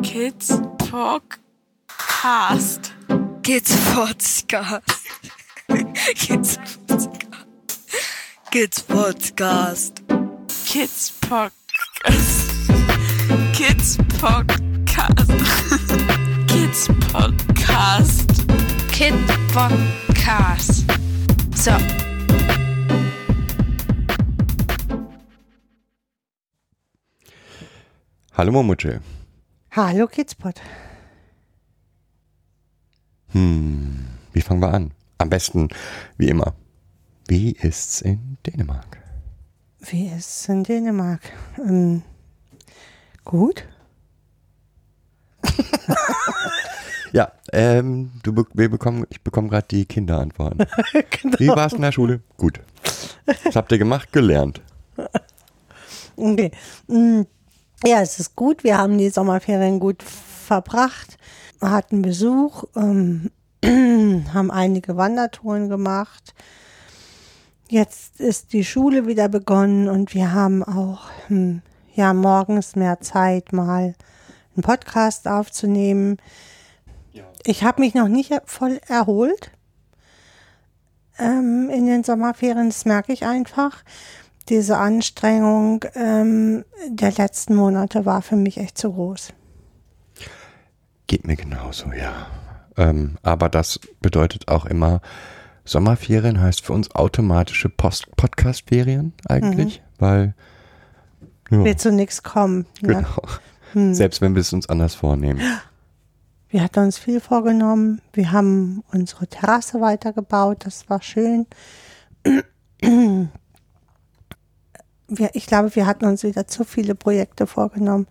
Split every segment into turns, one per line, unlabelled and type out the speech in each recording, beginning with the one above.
Kids Podcast.
Kids Podcast. Kids Podcast. Kids Podcast.
Kids Podcast. Kids Podcast. Kids Podcast.
Kid Podcast. So.
Hallo Momutsche.
Hallo Kidspot.
Hm, wie fangen wir an? Am besten, wie immer. Wie ist's in Dänemark?
Wie ist es in Dänemark? Ähm, gut.
Ja, ähm, du, wir bekommen, ich bekomme gerade die Kinderantworten. Wie war es in der Schule? Gut. Was habt ihr gemacht? Gelernt.
Okay. Mm, Ja, es ist gut. Wir haben die Sommerferien gut verbracht, hatten Besuch, ähm, haben einige Wandertouren gemacht. Jetzt ist die Schule wieder begonnen und wir haben auch hm, ja morgens mehr Zeit, mal einen Podcast aufzunehmen. Ich habe mich noch nicht voll erholt ähm, in den Sommerferien, das merke ich einfach. Diese Anstrengung ähm, der letzten Monate war für mich echt zu groß.
Geht mir genauso, ja. Ähm, aber das bedeutet auch immer, Sommerferien heißt für uns automatische Podcast-Ferien eigentlich, weil ja,
Wird zu nichts kommen. Ne?
genau. Selbst wenn wir es uns anders vornehmen.
Wir hatten uns viel vorgenommen. Wir haben unsere Terrasse weitergebaut. Das war schön. Wir, ich glaube, wir hatten uns wieder zu viele Projekte vorgenommen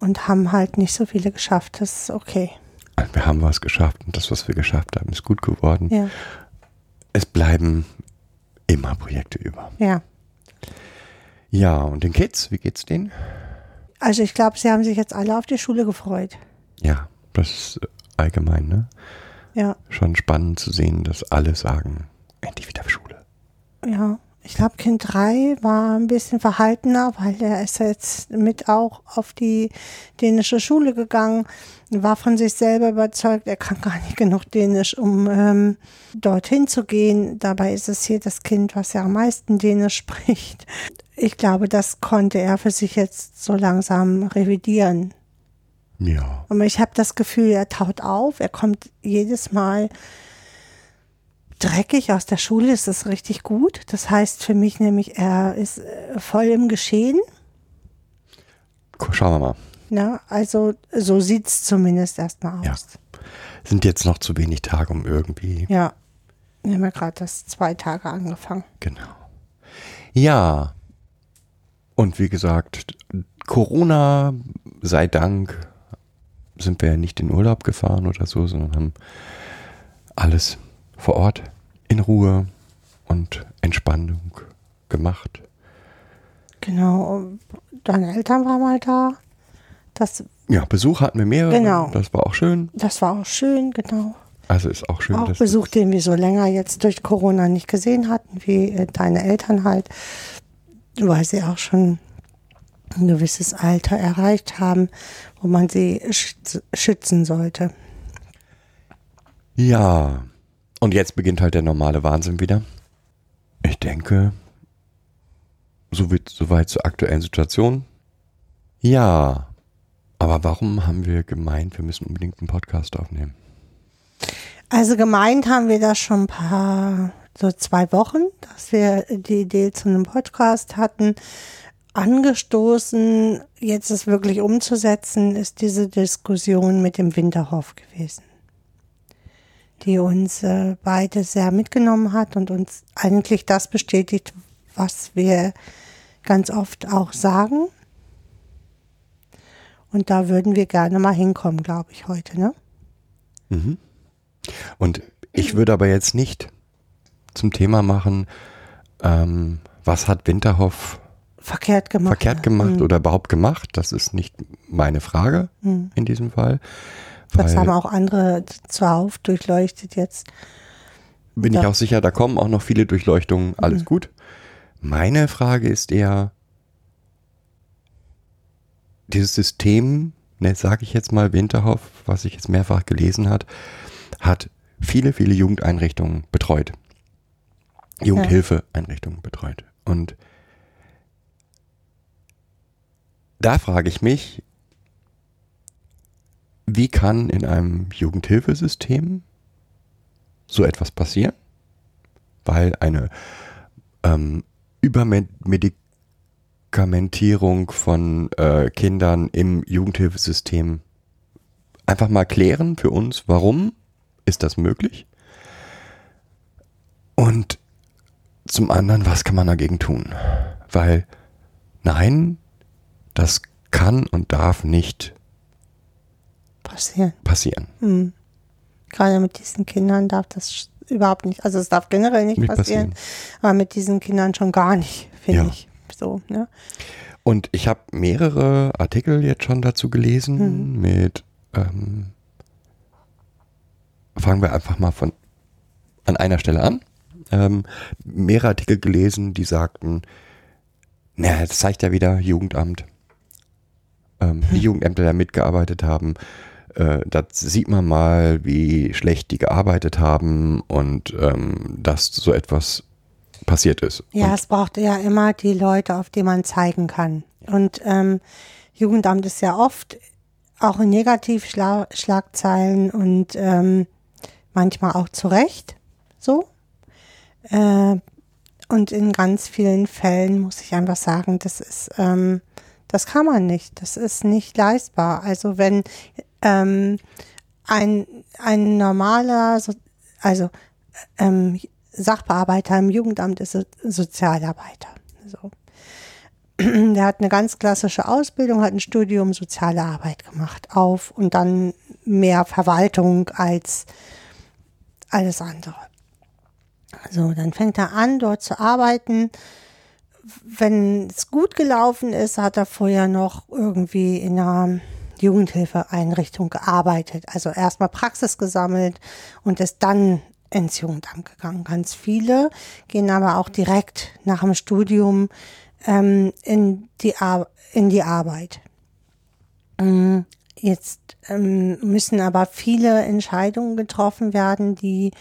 und haben halt nicht so viele geschafft. Das ist okay.
Wir haben was geschafft und das, was wir geschafft haben, ist gut geworden.
Ja,
Es bleiben immer Projekte über.
ja.
Ja, und den Kids, wie geht's denen?
Also ich glaube, sie haben sich jetzt alle auf die Schule gefreut.
Ja, das ist allgemein, ne?
Ja,
Schon spannend zu sehen, dass alle sagen, endlich wieder Schule.
ja. Ich glaube, Kind 3 war ein bisschen verhaltener, weil er ist jetzt mit auch auf die dänische Schule gegangen, war von sich selber überzeugt, er kann gar nicht genug Dänisch, um ähm, dorthin zu gehen. Dabei ist es hier das Kind, was ja am meisten Dänisch spricht. Ich glaube, das konnte er für sich jetzt so langsam revidieren.
Ja.
Und ich habe das Gefühl, er taut auf, er kommt jedes Mal dreckig aus der Schule, ist das richtig gut. Das heißt für mich nämlich, er ist äh, voll im Geschehen.
Schauen wir mal.
Ne? Also so sieht es zumindest erstmal
Ja.
aus.
Sind jetzt noch zu wenig Tage, um irgendwie.
Ja. Wir haben ja gerade das zwei Tage angefangen.
Genau. Ja. Und wie gesagt, Corona sei Dank sind wir ja nicht in Urlaub gefahren oder so, sondern haben alles vor Ort in Ruhe und Entspannung gemacht.
Genau. Deine Eltern waren mal da. Das,
Ja, Besuch hatten wir mehrere.
Genau.
Das war auch schön.
das war auch schön, genau.
Also ist auch schön,
auch
dass
Besuch, den wir so länger jetzt durch Corona nicht gesehen hatten, wie äh, deine Eltern halt, weil sie auch schon ein gewisses Alter erreicht haben, wo man sie schütz- schützen sollte.
Ja. Und jetzt beginnt halt der normale Wahnsinn wieder. Ich denke, so soweit zur aktuellen Situation. Ja. Aber warum haben wir gemeint, wir müssen unbedingt einen Podcast aufnehmen?
Also gemeint haben wir das schon ein paar, so zwei Wochen, dass wir die Idee zu einem Podcast hatten. Angestoßen, jetzt es wirklich umzusetzen, ist diese Diskussion mit dem Winterhof gewesen, die uns äh, beide sehr mitgenommen hat und uns eigentlich das bestätigt, was wir ganz oft auch sagen. Und da würden wir gerne mal hinkommen, glaube ich, heute, ne?
Und ich würde aber jetzt nicht zum Thema machen, ähm, was hat Winterhoff
Verkehrt gemacht.
verkehrt gemacht oder überhaupt gemacht. Das ist nicht meine Frage in diesem Fall.
Das haben auch andere zuhauf durchleuchtet jetzt.
Bin ich
Ja.
auch sicher, da kommen auch noch viele Durchleuchtungen, alles
Mhm.
gut. Meine Frage ist eher, dieses System ne, sage ich jetzt mal, Winterhoff, was ich jetzt mehrfach gelesen hat, hat viele, viele Jugendeinrichtungen betreut. Jugendhilfeeinrichtungen betreut. Und da frage ich mich, wie kann in einem Jugendhilfesystem so etwas passieren? Weil eine ähm, Übermedikamentierung von äh, Kindern im Jugendhilfesystem einfach mal klären für uns, warum ist das möglich? Und zum anderen, was kann man dagegen tun? Weil nein, das kann und darf nicht
Passieren.
passieren.
Hm. Gerade mit diesen Kindern darf das überhaupt nicht, also es darf generell nicht,
Nicht
passieren,
passieren.
aber mit diesen Kindern schon gar nicht, finde
Ja.
ich. So, ne?
Und ich habe mehrere Artikel jetzt schon dazu gelesen mit, ähm, fangen wir einfach mal von an einer Stelle an. Ähm, mehrere Artikel gelesen, die sagten, naja, das zeigt ja wieder Jugendamt. Ähm, Die Jugendämter, die da mitgearbeitet haben, äh, da sieht man mal, wie schlecht die gearbeitet haben und ähm, dass so etwas passiert ist.
Ja,
Und
es braucht ja immer die Leute, auf die man zeigen kann. Und ähm, Jugendamt ist ja oft auch in Negativschlagzeilen und ähm, manchmal auch zu Recht so. Äh, und in ganz vielen Fällen muss ich einfach sagen, das ist, ähm, das kann man nicht. Das ist nicht leistbar. Also wenn ähm, ein, ein normaler, so, also ähm, Sachbearbeiter im Jugendamt ist so- Sozialarbeiter. So. Der hat eine ganz klassische Ausbildung, hat ein Studium Soziale Arbeit gemacht, auf und dann mehr Verwaltung als alles andere. So, dann fängt er an, dort zu arbeiten. Wenn es gut gelaufen ist, hat er vorher noch irgendwie in einer Jugendhilfeeinrichtung gearbeitet. Also erstmal Praxis gesammelt und ist dann ins Jugendamt gegangen. Ganz viele gehen aber auch direkt nach dem Studium ähm, in, die in die Arbeit. Ähm, Jetzt ähm, müssen aber viele Entscheidungen getroffen werden, die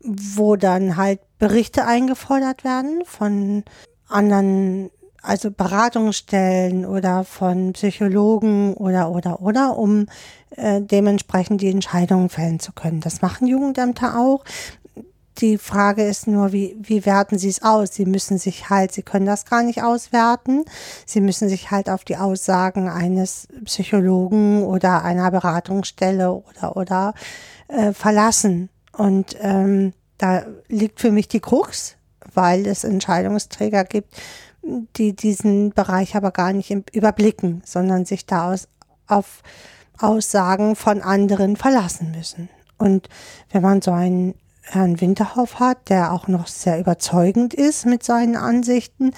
wo dann halt Berichte eingefordert werden von anderen, also Beratungsstellen oder von Psychologen oder oder oder, um äh, dementsprechend die Entscheidungen fällen zu können. Das machen Jugendämter auch. Die Frage ist nur, wie, wie werten sie es aus? Sie müssen sich halt, sie können das gar nicht auswerten. Sie müssen sich halt auf die Aussagen eines Psychologen oder einer Beratungsstelle oder, oder äh, verlassen. Und ähm, da liegt für mich die Krux, weil es Entscheidungsträger gibt, die diesen Bereich aber gar nicht überblicken, sondern sich da aus, auf Aussagen von anderen verlassen müssen. Und wenn man so einen Herrn Winterhoff hat, der auch noch sehr überzeugend ist mit seinen Ansichten,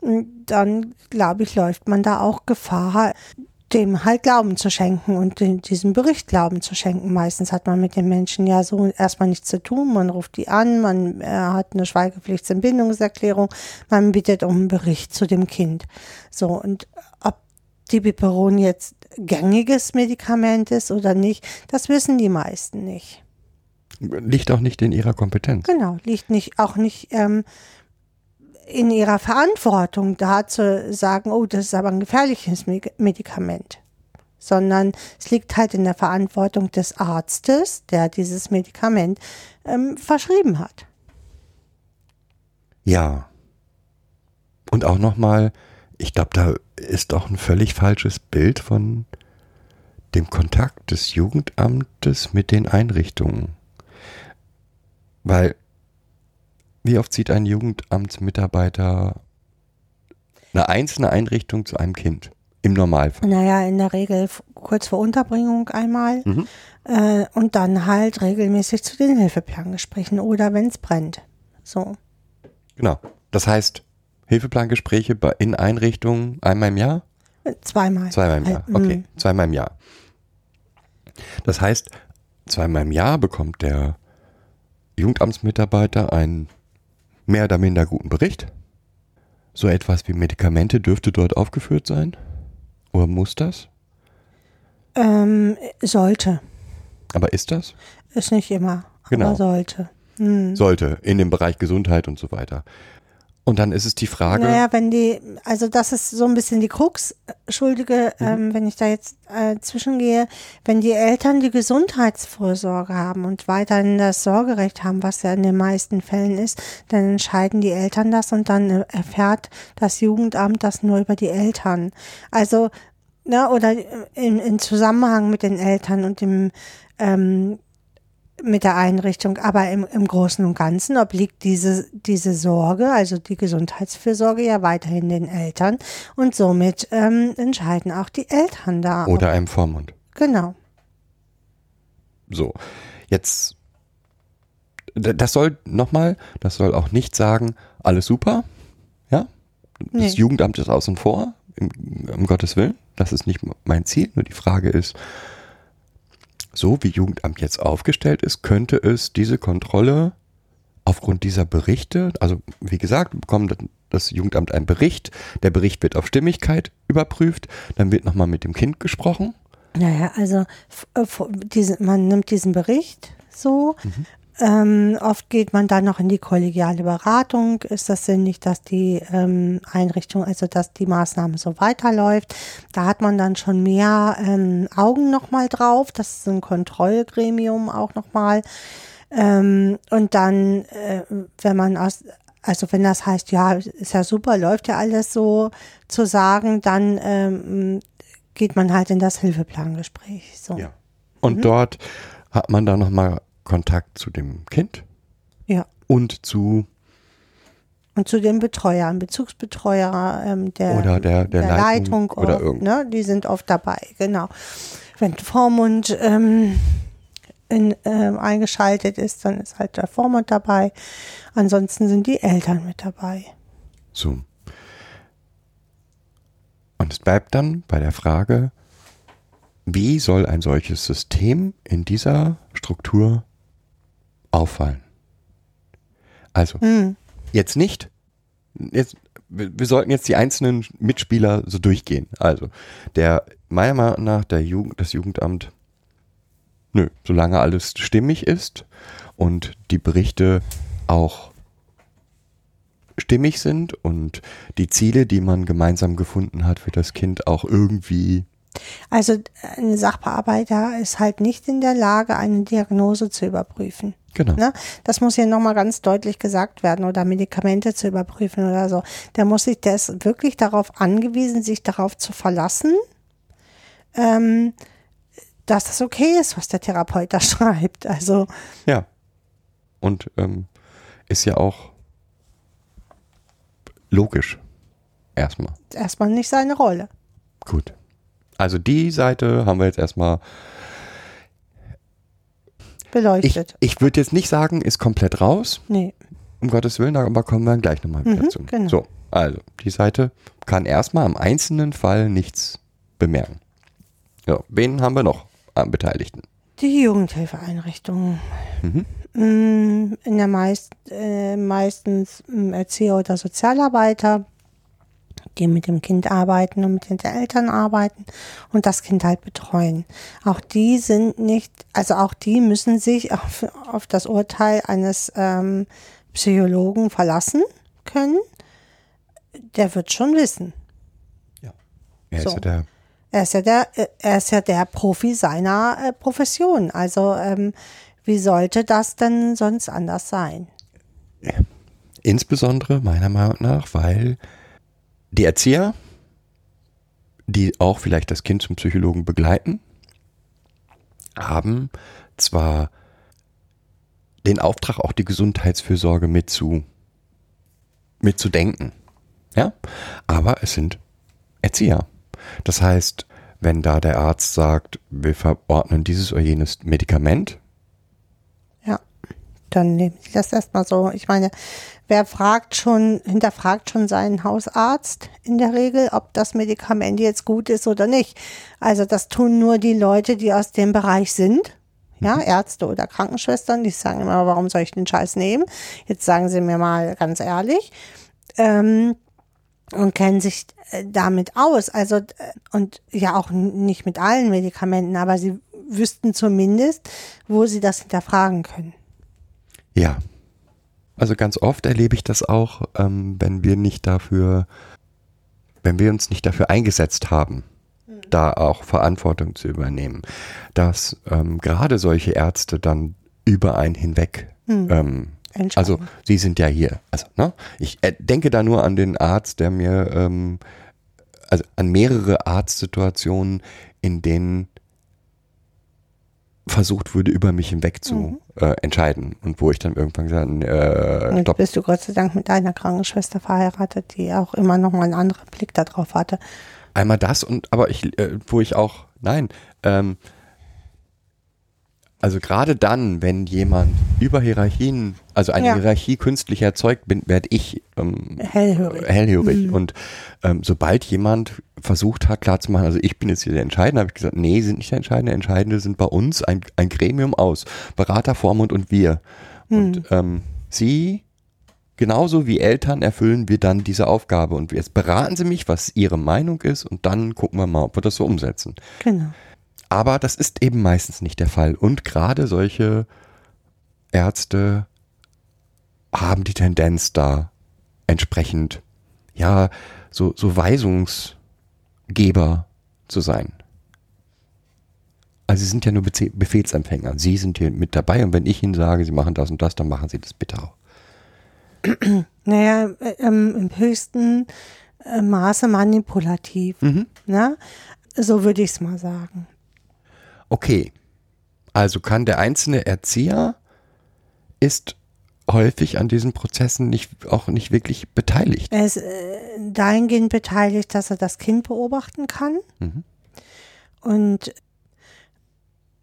dann glaube ich, läuft man da auch Gefahr, dem halt Glauben zu schenken und diesem Bericht Glauben zu schenken. Meistens hat man mit den Menschen ja so erstmal nichts zu tun. Man ruft die an, man äh, hat eine Schweigepflichtsentbindungserklärung, man bittet um einen Bericht zu dem Kind. So, und ob die Biperon jetzt gängiges Medikament ist oder nicht, das wissen die meisten nicht.
liegt auch nicht in ihrer Kompetenz.
Genau, liegt nicht auch nicht ähm, in ihrer Verantwortung, da zu sagen, oh, das ist aber ein gefährliches Me- Medikament, sondern es liegt halt in der Verantwortung des Arztes, der dieses Medikament ähm, verschrieben hat.
Ja. Und auch nochmal, ich glaube, da ist auch ein völlig falsches Bild von dem Kontakt des Jugendamtes mit den Einrichtungen. Weil, wie oft sieht ein Jugendamtsmitarbeiter eine einzelne Einrichtung zu einem Kind? Im Normalfall.
Naja, in der Regel kurz vor Unterbringung einmal
Mhm.
äh, und dann halt regelmäßig zu den Hilfeplangesprächen oder wenn es brennt. So.
Genau. Das heißt, Hilfeplangespräche in Einrichtungen einmal im Jahr?
Äh, Zweimal.
Zweimal im Jahr.
Halt,
Okay,
mm.
zweimal im Jahr. Das heißt, zweimal im Jahr bekommt der Jugendamtsmitarbeiter einen mehr oder minder guten Bericht. So etwas wie Medikamente dürfte dort aufgeführt sein. Oder muss das?
Ähm, sollte.
Aber ist das?
Ist nicht immer,
Genau.
aber sollte. Hm.
Sollte in dem Bereich Gesundheit und so weiter. Und dann ist es die Frage,
Naja, wenn die, also das ist so ein bisschen die Krux, Schuldige,
Mhm.
ähm, wenn ich da jetzt äh, zwischengehe, wenn die Eltern die Gesundheitsvorsorge haben und weiterhin das Sorgerecht haben, was ja in den meisten Fällen ist, dann entscheiden die Eltern das und dann äh, erfährt das Jugendamt das nur über die Eltern. Also, ne, oder in, in Zusammenhang mit den Eltern und dem ähm, mit der Einrichtung, aber im, im Großen und Ganzen obliegt diese, diese Sorge, also die Gesundheitsfürsorge ja weiterhin den Eltern und somit ähm, entscheiden auch die Eltern da.
oder einem Vormund.
Genau.
So, jetzt, das soll nochmal, das soll auch nicht sagen, alles super, ja? Das
Nee.
Jugendamt ist außen vor, im, um Gottes Willen, das ist nicht mein Ziel, nur die Frage ist, so wie Jugendamt jetzt aufgestellt ist, könnte es diese Kontrolle aufgrund dieser Berichte, also wie gesagt, bekommt das Jugendamt einen Bericht, der Bericht wird auf Stimmigkeit überprüft, dann wird nochmal mit dem Kind gesprochen,
Naja, also äh, f- diese, man nimmt diesen Bericht so. Ähm, oft geht man dann noch in die kollegiale Beratung. Ist das sinnig, dass die ähm, Einrichtung, also dass die Maßnahme so weiterläuft? Da hat man dann schon mehr ähm, Augen nochmal drauf. Das ist ein Kontrollgremium auch nochmal. Ähm, und dann, äh, wenn man aus, also wenn das heißt, ja, ist ja super, läuft ja alles so zu sagen, dann ähm, geht man halt in das Hilfeplangespräch. So.
Ja. Und dort hat man dann nochmal Kontakt zu dem Kind
ja.
und zu
Und zu den Betreuern, Bezugsbetreuer ähm, der,
Oder der- der Leitung oder
oft,
irgend-
ne, die sind oft dabei, genau. Wenn Vormund ähm, in, ähm, eingeschaltet ist, dann ist halt der Vormund dabei. Ansonsten sind die Eltern mit dabei.
so. Und es bleibt dann bei der Frage, wie soll ein solches System in dieser Struktur auffallen? Also, jetzt nicht, jetzt, wir, wir sollten jetzt die einzelnen Mitspieler so durchgehen. Also, der, meiner Meinung nach, der Jugend, das Jugendamt, nö, solange alles stimmig ist und die Berichte auch stimmig sind und die Ziele, die man gemeinsam gefunden hat für das Kind, auch irgendwie
Also ein Sachbearbeiter ist halt nicht in der Lage, eine Diagnose zu überprüfen.
Genau.
Ne? Das muss hier nochmal ganz deutlich gesagt werden oder Medikamente zu überprüfen oder so. Der muss sich, der ist wirklich darauf angewiesen, sich darauf zu verlassen, ähm, dass das okay ist, was der Therapeut da schreibt. Also
Ja. Und ähm, ist ja auch logisch. Erstmal.
erstmal nicht seine Rolle.
Gut. Also die Seite haben wir jetzt erstmal. Ich,
Beleuchtet.
ich würde jetzt nicht sagen, ist komplett raus,
nee.
um Gottes Willen, aber kommen wir gleich nochmal wieder
Mhm,
zu.
genau.
So, also die Seite kann erstmal am einzelnen Fall nichts bemerken. Ja, wen haben wir noch am Beteiligten?
Die Jugendhilfeeinrichtungen.
Mhm.
Mm, In der meist, äh, meistens mm, Erzieher oder Sozialarbeiter, die mit dem Kind arbeiten und mit den Eltern arbeiten und das Kind halt betreuen. Auch die sind nicht, also auch die müssen sich auf, auf das Urteil eines ähm, Psychologen verlassen können. Der wird schon wissen.
Er
So.
ist ja der
Er ist ja der, äh, er ist ja der Profi seiner äh, Profession. Also ähm, wie sollte das denn sonst anders sein?
Insbesondere meiner Meinung nach, weil die Erzieher, die auch vielleicht das Kind zum Psychologen begleiten, haben zwar den Auftrag, auch die Gesundheitsfürsorge mitzu, mitzudenken. Ja, aber es sind Erzieher. Das heißt, wenn da der Arzt sagt, wir verordnen dieses oder jenes Medikament,
dann nehmen Sie das erstmal so. Ich meine, wer fragt schon, hinterfragt schon seinen Hausarzt in der Regel, ob das Medikament jetzt gut ist oder nicht. Also das tun nur die Leute, die aus dem Bereich sind. Ja, Ärzte oder Krankenschwestern, die sagen immer, warum soll ich den Scheiß nehmen? Jetzt sagen Sie mir mal ganz ehrlich. Ähm, und kennen sich äh, damit aus. Also, äh, und ja auch nicht mit allen Medikamenten, aber sie wüssten zumindest, wo sie das hinterfragen können.
Ja. Also ganz oft erlebe ich das auch, ähm, wenn wir nicht dafür, wenn wir uns nicht dafür eingesetzt haben, da auch Verantwortung zu übernehmen, dass ähm, gerade solche Ärzte dann über einen hinweg ähm,
Entscheiden.
also Sie sind ja hier. Also, ne? Ich äh, denke da nur an den Arzt, der mir, ähm, also an mehrere Arztsituationen, in denen versucht wurde, über mich hinweg zu äh, entscheiden. Und wo ich dann irgendwann gesagt habe, äh, stopp.
bist du Gott sei Dank mit deiner Krankenschwester verheiratet, die auch immer noch mal einen anderen Blick darauf hatte.
Einmal das und aber ich, äh, wo ich auch, nein, ähm, also gerade dann, wenn jemand über Hierarchien, also eine
Ja.
Hierarchie künstlich erzeugt bin, werde ich ähm,
Hellhörig.
hellhörig. Und ähm, sobald jemand versucht hat, klarzumachen, also ich bin jetzt hier der Entscheidende, habe ich gesagt, nee, sind nicht der Entscheidende. Entscheidende sind bei uns ein, ein Gremium aus Berater, Vormund und wir. Und ähm, sie, genauso wie Eltern, erfüllen wir dann diese Aufgabe. Und jetzt beraten sie mich, was ihre Meinung ist, und dann gucken wir mal, ob wir das so umsetzen.
Genau.
Aber das ist eben meistens nicht der Fall. Und gerade solche Ärzte haben die Tendenz da entsprechend, ja, so, so Weisungsgeber zu sein. Also sie sind ja nur Befehlsempfänger. Sie sind hier mit dabei und wenn ich ihnen sage, sie machen das und das, dann machen sie das bitte auch.
Naja, äh, ähm, im höchsten äh, Maße manipulativ. Ne? So würde ich es mal sagen.
Okay. Also kann der einzelne Erzieher ist häufig an diesen Prozessen nicht, auch nicht wirklich beteiligt.
Er ist äh, dahingehend beteiligt, dass er das Kind beobachten kann. Und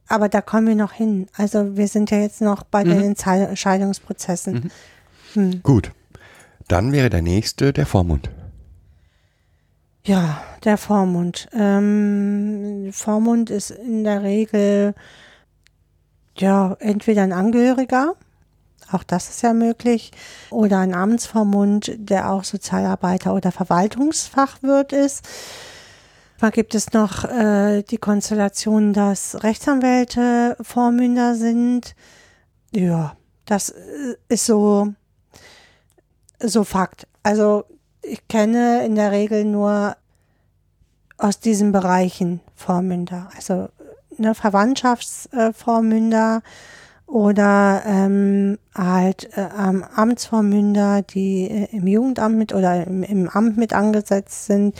aber da kommen wir noch hin. Also wir sind ja jetzt noch bei den Entschei- Entscheidungsprozessen.
Gut. Dann wäre der nächste der Vormund.
Ja, der Vormund. Ähm, Vormund ist in der Regel ja entweder ein Angehöriger, auch das ist ja möglich, oder ein Amtsvormund, der auch Sozialarbeiter oder Verwaltungsfachwirt ist. Da gibt es noch äh, die Konstellation, dass Rechtsanwälte Vormünder sind. Ja, das äh, ist so, so Fakt. Also ich kenne in der Regel nur aus diesen Bereichen Vormünder. Also ne, Verwandtschaftsvormünder oder ähm, halt äh, Amtsvormünder, die äh, im Jugendamt mit oder im, im Amt mit angesetzt sind,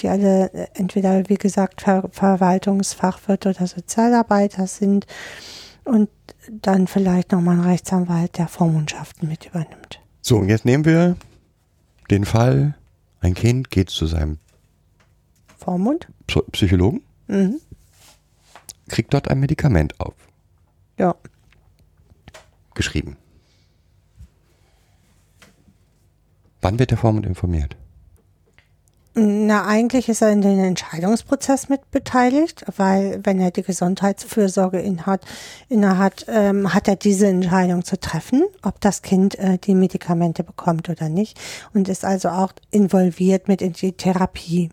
die alle äh, entweder, wie gesagt, Ver Verwaltungsfachwirte oder Sozialarbeiter sind und dann vielleicht nochmal ein Rechtsanwalt, der Vormundschaften mit übernimmt.
So, und jetzt nehmen wir den Fall, ein Kind geht zu seinem
Vormund?
Psy- Psychologen,
Mhm.
kriegt dort ein Medikament
Ja.
aufgeschrieben. Wann wird der Vormund informiert?
Na, eigentlich ist er in den Entscheidungsprozess mit beteiligt, weil wenn er die Gesundheitsfürsorge inhat, innehat, ähm, hat er diese Entscheidung zu treffen, ob das Kind äh, die Medikamente bekommt oder nicht und ist also auch involviert mit in die Therapie.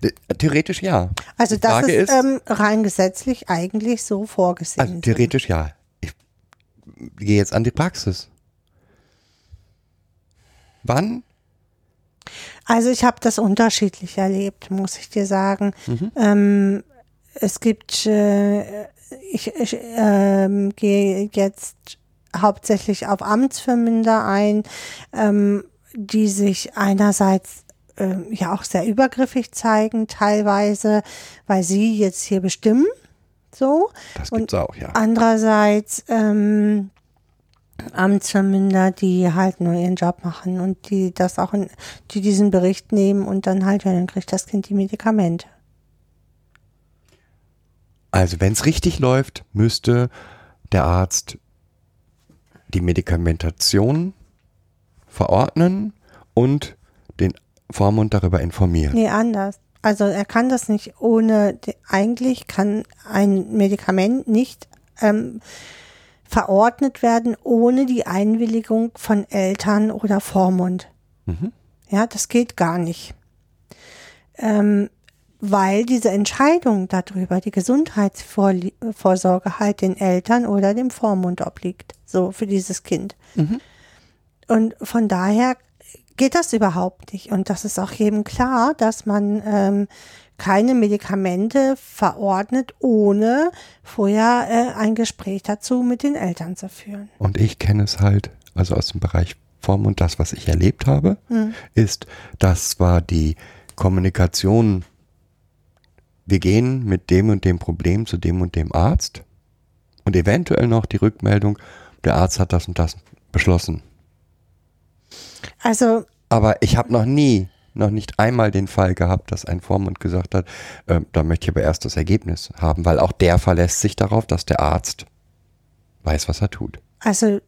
Äh, Theoretisch ja.
Also
Die
das
Frage
ist, ähm, rein gesetzlich eigentlich so vorgesehen.
Also theoretisch ja. Ich gehe jetzt an die Praxis. Wann?
Also ich habe das unterschiedlich erlebt, muss ich dir sagen. Ähm, es gibt, äh, ich, ich ähm, gehe jetzt hauptsächlich auf Amtsvermünder ein, ähm, die sich einerseits ähm, ja auch sehr übergriffig zeigen, teilweise, weil sie jetzt hier bestimmen. So.
Das
Und
gibt's auch, ja.
Andererseits ähm, Amtsvermünder, die halt nur ihren Job machen und die das auch in, die diesen Bericht nehmen und dann halt, ja, dann kriegt das Kind die Medikamente.
Also wenn es richtig läuft, müsste der Arzt die Medikamentation verordnen und den Vormund darüber informieren.
Nee, anders. Also er kann das nicht ohne, eigentlich kann ein Medikament nicht ähm, verordnet werden ohne die Einwilligung von Eltern oder Vormund. Ja, das geht gar nicht. Ähm, weil diese Entscheidung darüber, die Gesundheitsvorsorge halt den Eltern oder dem Vormund obliegt, so für dieses Kind. Und von daher geht das überhaupt nicht. Und das ist auch jedem klar, dass man ähm, keine Medikamente verordnet, ohne vorher äh, ein Gespräch dazu mit den Eltern zu führen.
Und ich kenne es halt, also aus dem Bereich Form und das, was ich erlebt habe, ist, dass zwar die Kommunikation, wir gehen mit dem und dem Problem zu dem und dem Arzt und eventuell noch die Rückmeldung, der Arzt hat das und das beschlossen.
Also
Aber ich habe noch nie, noch nicht einmal den Fall gehabt, dass ein Vormund gesagt hat, äh, da möchte ich aber erst das Ergebnis haben, weil auch der verlässt sich darauf, dass der Arzt weiß, was er tut.
Also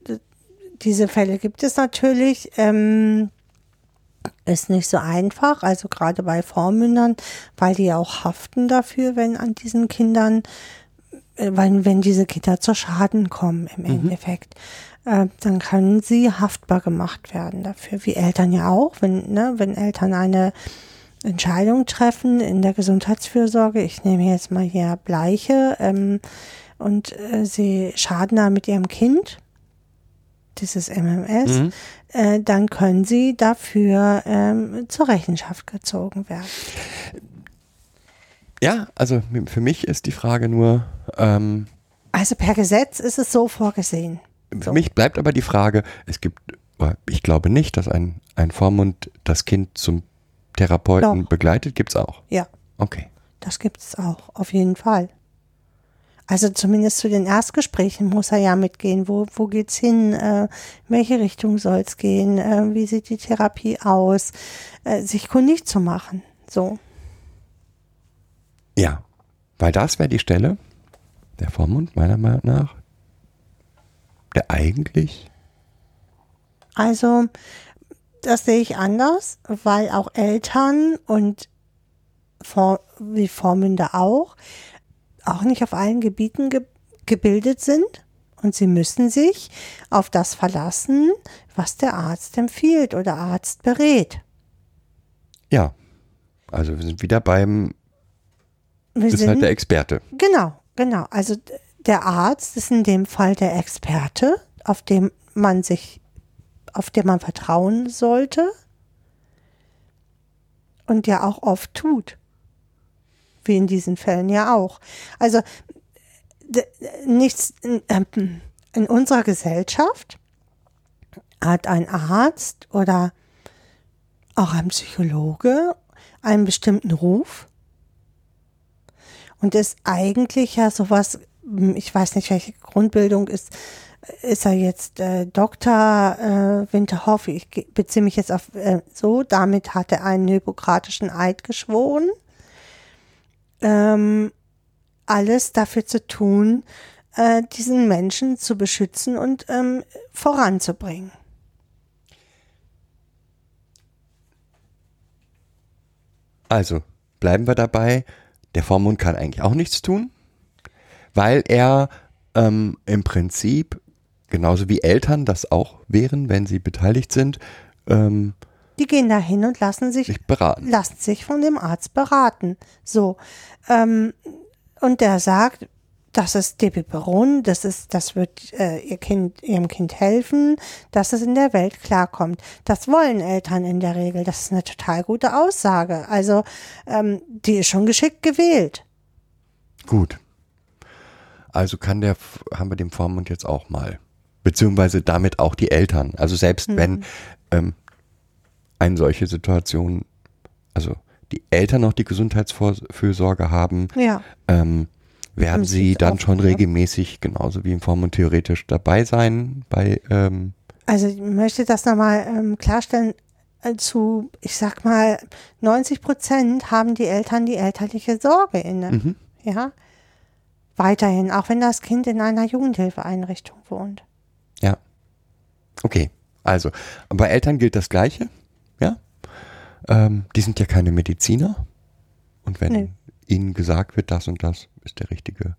diese Fälle gibt es natürlich. Ähm, ist nicht so einfach, also gerade bei Vormündern, weil die auch haften dafür, wenn an diesen Kindern, äh, wenn, wenn diese Kinder zu Schaden kommen im Endeffekt. Äh, dann können sie haftbar gemacht werden dafür, wie Eltern ja auch, wenn, ne, wenn Eltern eine Entscheidung treffen in der Gesundheitsfürsorge, ich nehme jetzt mal hier Bleiche, ähm, und äh, sie schaden da mit ihrem Kind, dieses MMS,
Mhm.
äh, dann können sie dafür ähm, zur Rechenschaft gezogen werden.
Ja, also für mich ist die Frage nur, ähm,
Also per Gesetz ist es so vorgesehen.
Für mich bleibt aber die Frage, es gibt, ich glaube nicht, dass ein, ein Vormund das Kind zum Therapeuten
Doch.
begleitet. Gibt's auch.
Ja,
Okay.
das gibt es auch, auf jeden Fall. Also zumindest zu den Erstgesprächen muss er ja mitgehen. Wo, wo geht's hin? Äh, welche Richtung soll's gehen? Äh, wie sieht die Therapie aus? Äh, sich kundig zu machen. So.
Ja, weil das wäre die Stelle, der Vormund meiner Meinung nach, der eigentlich,
Also, das sehe ich anders, weil auch Eltern und wie Vormünder auch, auch nicht auf allen Gebieten ge gebildet sind. Und sie müssen sich auf das verlassen, was der Arzt empfiehlt oder Arzt berät.
ja, also wir sind wieder beim,
Wir
ist
sind,
halt der Experte.
Genau, genau. Also der Arzt ist in dem Fall der Experte, auf dem man sich, auf dem man vertrauen sollte und ja auch oft tut. Wie in diesen Fällen ja auch. Also nichts ähm, in unserer Gesellschaft hat ein Arzt oder auch ein Psychologe einen bestimmten Ruf und ist eigentlich ja sowas, ich weiß nicht, welche Grundbildung ist, ist er jetzt äh, Dr. Äh, Winterhoff, ich beziehe mich jetzt auf äh, so, damit hat er einen hippokratischen Eid geschworen, ähm, alles dafür zu tun, äh, diesen Menschen zu beschützen und ähm, voranzubringen.
Also bleiben wir dabei, der Vormund kann eigentlich auch nichts tun, weil er ähm, im Prinzip, genauso wie Eltern das auch wären, wenn sie beteiligt sind, ähm,
Die gehen da hin und lassen sich
sich beraten.
lasst sich von dem Arzt beraten. So. Ähm, und der sagt, das ist Debiperon, das ist, das wird äh, ihr Kind, ihrem Kind helfen, dass es in der Welt klarkommt. Das wollen Eltern in der Regel. Das ist eine total gute Aussage. Also, ähm, die ist schon geschickt gewählt.
Gut. Also kann der, haben wir dem Vormund jetzt auch mal. Beziehungsweise damit auch die Eltern. Also selbst wenn ähm, eine solche Situation, also die Eltern noch die Gesundheitsfürsorge haben,
Ja.
ähm, werden sie dann
offen,
schon regelmäßig, genauso wie im Vormund theoretisch, dabei sein bei, ähm,
Also ich möchte das nochmal ähm, klarstellen. Zu, ich sag mal, 90 Prozent haben die Eltern die elterliche Sorge inne.
Mhm.
Ja. Weiterhin, auch wenn das Kind in einer Jugendhilfeeinrichtung wohnt.
ja. Okay, also, bei Eltern gilt das Gleiche, ja. Ähm, die sind ja keine Mediziner. Und wenn
Nee.
ihnen gesagt wird, das und das ist der richtige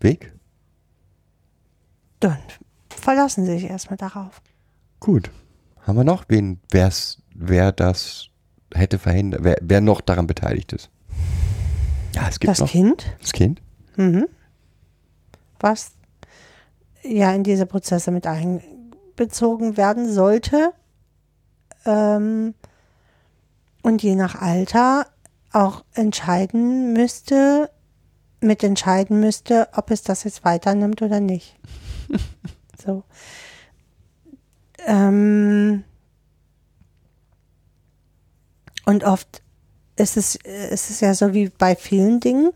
Weg,
dann verlassen sie sich erstmal darauf.
Gut. Haben wir noch wen, wer's, wer das hätte verhindert, wer, wer noch daran beteiligt ist? Ja, es gibt
Das
noch
Kind,
das Kind.
Mhm. was ja in diese Prozesse mit einbezogen werden sollte ähm, und je nach Alter auch entscheiden müsste, mitentscheiden müsste, ob es das jetzt weiternimmt oder nicht. so. Ähm, und oft ist es, äh, ist es ja so wie bei vielen Dingen,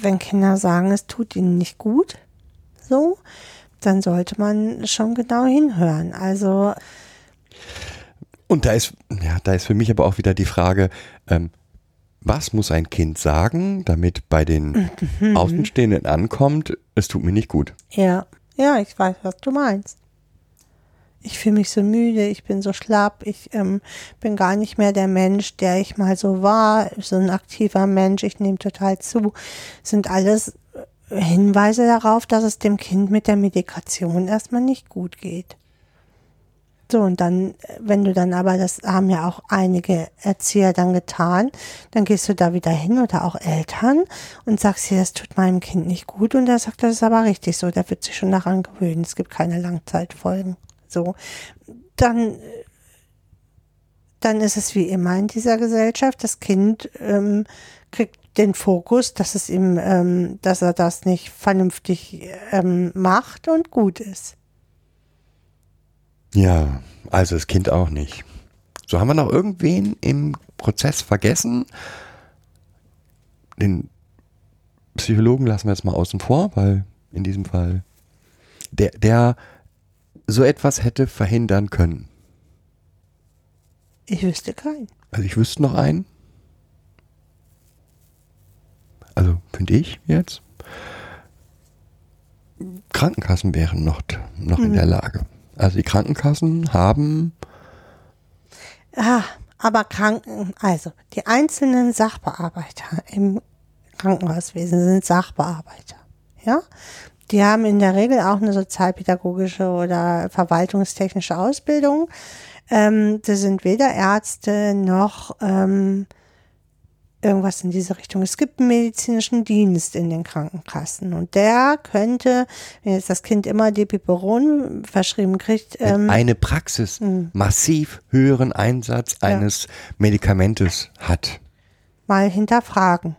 wenn Kinder sagen, es tut ihnen nicht gut, so, dann sollte man schon genau hinhören. Also,
Und da ist, ja, da ist für mich aber auch wieder die Frage, ähm, was muss ein Kind sagen, damit bei den Außenstehenden ankommt, es tut mir nicht gut.
ja, ja, ich weiß, was du meinst. Ich fühle mich so müde, ich bin so schlapp, ich ähm, bin gar nicht mehr der Mensch, der ich mal so war, so ein aktiver Mensch, ich nehme total zu. Sind alles äh, Hinweise darauf, dass es dem Kind mit der Medikation erstmal nicht gut geht. So, und dann, äh, wenn du dann aber, das haben ja auch einige Erzieher dann getan, dann gehst du da wieder hin oder auch Eltern und sagst hier, das tut meinem Kind nicht gut und er sagt, das ist aber richtig so, der wird sich schon daran gewöhnen, es gibt keine Langzeitfolgen. So, dann, dann ist es wie immer in dieser Gesellschaft, das Kind ähm, kriegt den Fokus, dass es ihm, ähm, dass er das nicht vernünftig ähm, macht und gut ist.
Ja, also das Kind auch nicht. So haben wir noch irgendwen im Prozess vergessen. Den Psychologen lassen wir jetzt mal außen vor, weil in diesem Fall der, der so etwas hätte verhindern können.
Ich wüsste keinen.
Also ich wüsste noch einen. Also finde ich jetzt. Krankenkassen wären noch, noch in der Lage. Also die Krankenkassen haben
Ah, aber Kranken, also die einzelnen Sachbearbeiter im Krankenhauswesen sind Sachbearbeiter. Ja, die haben in der Regel auch eine sozialpädagogische oder verwaltungstechnische Ausbildung. Ähm, das sind weder Ärzte noch ähm, irgendwas in diese Richtung. Es gibt einen medizinischen Dienst in den Krankenkassen und der könnte, wenn jetzt das Kind immer Depiperon verschrieben kriegt, ähm,
eine Praxis massiv höheren Einsatz eines Medikamentes hat.
mal hinterfragen.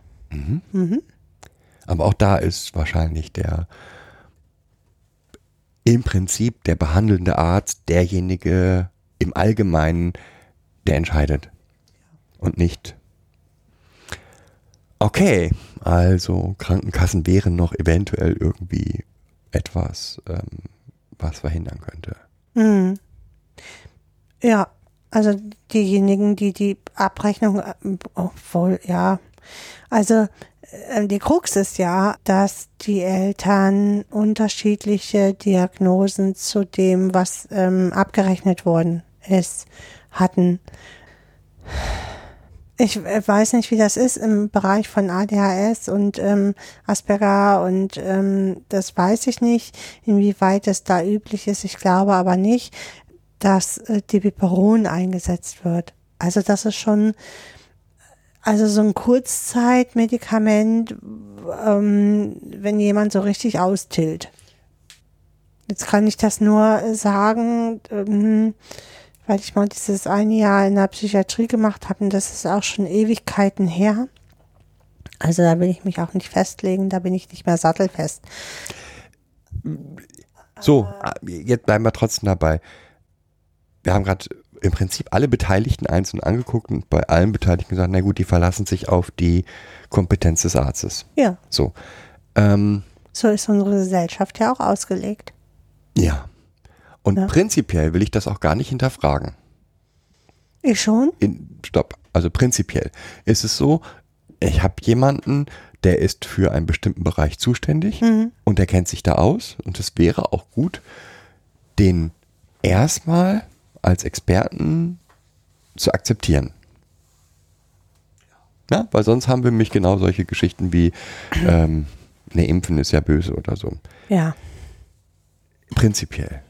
Aber auch da ist wahrscheinlich der im Prinzip der behandelnde Arzt derjenige im Allgemeinen, der entscheidet. Und nicht. Okay, also Krankenkassen wären noch eventuell irgendwie etwas, ähm, was verhindern könnte.
Mhm. Ja, also diejenigen, die die Abrechnung, äh, obwohl, ja, also die Krux ist ja, dass die Eltern unterschiedliche Diagnosen zu dem, was ähm, abgerechnet worden ist, hatten. Ich äh, weiß nicht, wie das ist im Bereich von ADHS und ähm, Asperger und ähm, das weiß ich nicht, inwieweit es da üblich ist. Ich glaube aber nicht, dass äh, Debiperon eingesetzt wird. Also das ist schon, also so ein Kurzzeitmedikament, ähm, wenn jemand so richtig austillt. Jetzt kann ich das nur sagen, ähm, weil ich mal dieses eine Jahr in der Psychiatrie gemacht habe und das ist auch schon Ewigkeiten her. Also da will ich mich auch nicht festlegen, da bin ich nicht mehr sattelfest.
So, jetzt bleiben wir trotzdem dabei. Wir haben gerade im Prinzip alle Beteiligten einzeln angeguckt und bei allen Beteiligten gesagt, na gut, die verlassen sich auf die Kompetenz des Arztes.
Ja,
So. Ähm,
so ist unsere Gesellschaft ja auch ausgelegt.
ja. Und
Ja.
prinzipiell will ich das auch gar nicht hinterfragen.
Ich schon?
In, stopp. Also prinzipiell ist es so, ich habe jemanden, der ist für einen bestimmten Bereich zuständig
Mhm.
und der kennt sich da aus und es wäre auch gut, den erstmal als Experten zu akzeptieren. Ja, weil sonst haben wir nämlich genau solche Geschichten wie, ähm, ne, Impfen ist ja böse oder so.
Ja.
Prinzipiell.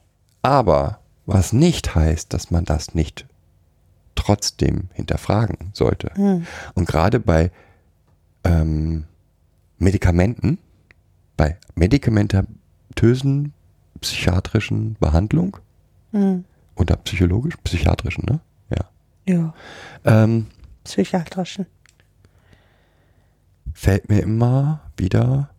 Aber was nicht heißt, dass man das nicht trotzdem hinterfragen sollte. Und gerade bei ähm, Medikamenten, bei medikamentösen psychiatrischen Behandlung oder psychologisch, psychiatrischen, ne? Ja.
Ja,
Ähm,
psychiatrischen.
fällt mir immer wieder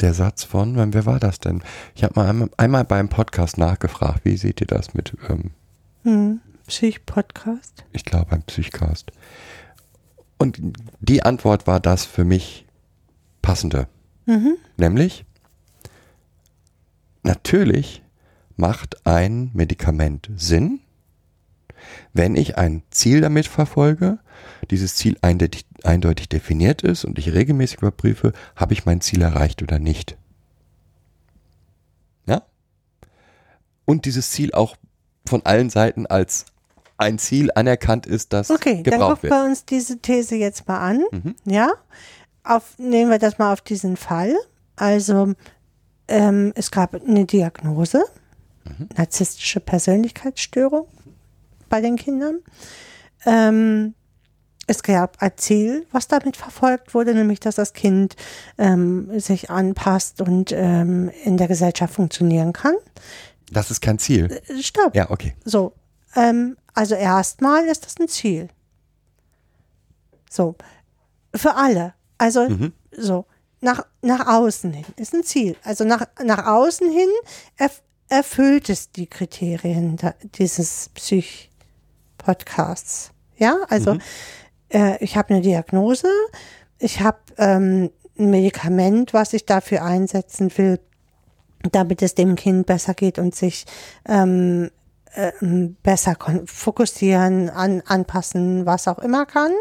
der Satz von, wer war das denn? Ich habe mal einmal, einmal beim Podcast nachgefragt, wie seht ihr das mit, ähm,
Hm. Psych-Podcast.
ich glaube, beim Psychcast. Und die Antwort war das für mich passende. Nämlich, natürlich macht ein Medikament Sinn, wenn ich ein Ziel damit verfolge, dieses Ziel eindeutig, eindeutig definiert ist und ich regelmäßig überprüfe, habe ich mein Ziel erreicht oder nicht. Ja? Und dieses Ziel auch von allen Seiten als ein Ziel anerkannt ist, das
Okay, dann
gebraucht
gucken
wird.
wir uns diese These jetzt mal an.
Mhm.
Ja, auf, nehmen wir das mal auf diesen Fall. Also ähm, es gab eine Diagnose,
Mhm.
narzisstische Persönlichkeitsstörung bei den Kindern. Ähm, es gab ein Ziel, was damit verfolgt wurde, nämlich dass das Kind ähm, sich anpasst und ähm, in der Gesellschaft funktionieren kann.
Das ist kein Ziel.
Äh, Stopp.
Ja, okay.
So, ähm, also erstmal ist das ein Ziel. So, für alle. Also so, nach, nach außen hin ist ein Ziel. Also nach, nach außen hin erfüllt es die Kriterien dieses Psych-Podcasts. Ja, also äh, ich habe eine Diagnose, ich habe ähm, ein Medikament, was ich dafür einsetzen will, damit es dem Kind besser geht und sich ähm, ähm, besser fokussieren, an, anpassen, was auch immer kann.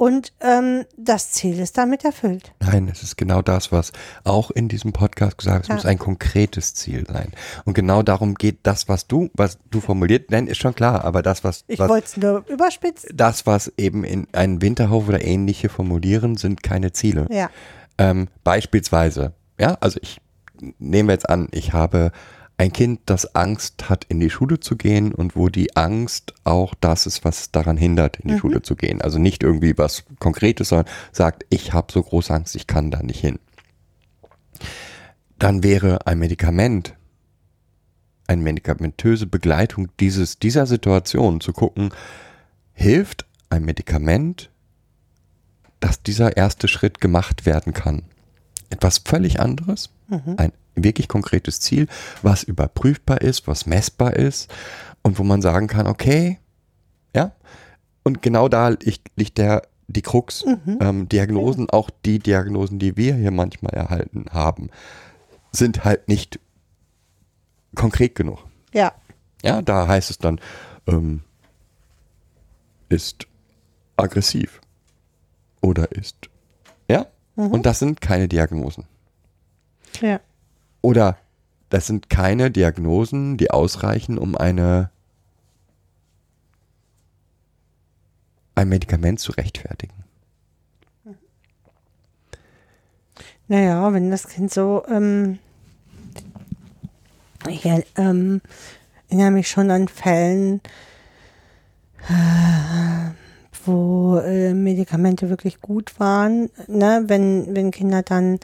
Und ähm, das Ziel ist damit erfüllt.
Nein, es ist genau das, was auch in diesem Podcast gesagt ist. Es
Ja.
muss ein konkretes Ziel sein. Und genau darum geht das, was du, was du formuliert, nein, ist schon klar, aber das, was,
Ich wollte es nur überspitzen.
das, was eben in einen Winterhof oder ähnliche formulieren, sind keine Ziele.
Ja.
Ähm, beispielsweise, ja, also ich nehme jetzt an, ich habe ein Kind, das Angst hat, in die Schule zu gehen und wo die Angst auch das ist, was daran hindert, in die Schule zu gehen. Also nicht irgendwie was Konkretes, sondern sagt, ich habe so große Angst, ich kann da nicht hin. Dann wäre ein Medikament, eine medikamentöse Begleitung dieses, dieser Situation zu gucken, hilft ein Medikament, dass dieser erste Schritt gemacht werden kann. Etwas völlig anderes, ein wirklich konkretes Ziel, was überprüfbar ist, was messbar ist und wo man sagen kann, okay, ja, und genau da liegt, der, die Krux, ähm, Diagnosen, auch die Diagnosen, die wir hier manchmal erhalten haben, sind halt nicht konkret genug.
Ja.
Ja, da heißt es dann, ähm, ist aggressiv oder ist, ja, und das sind keine Diagnosen.
Ja.
Oder das sind keine Diagnosen, die ausreichen, um eine ein Medikament zu rechtfertigen.
Naja, wenn das Kind so, ähm, ich ähm, erinnere mich schon an Fällen, äh, wo äh, Medikamente wirklich gut waren, ne? wenn, wenn Kinder dann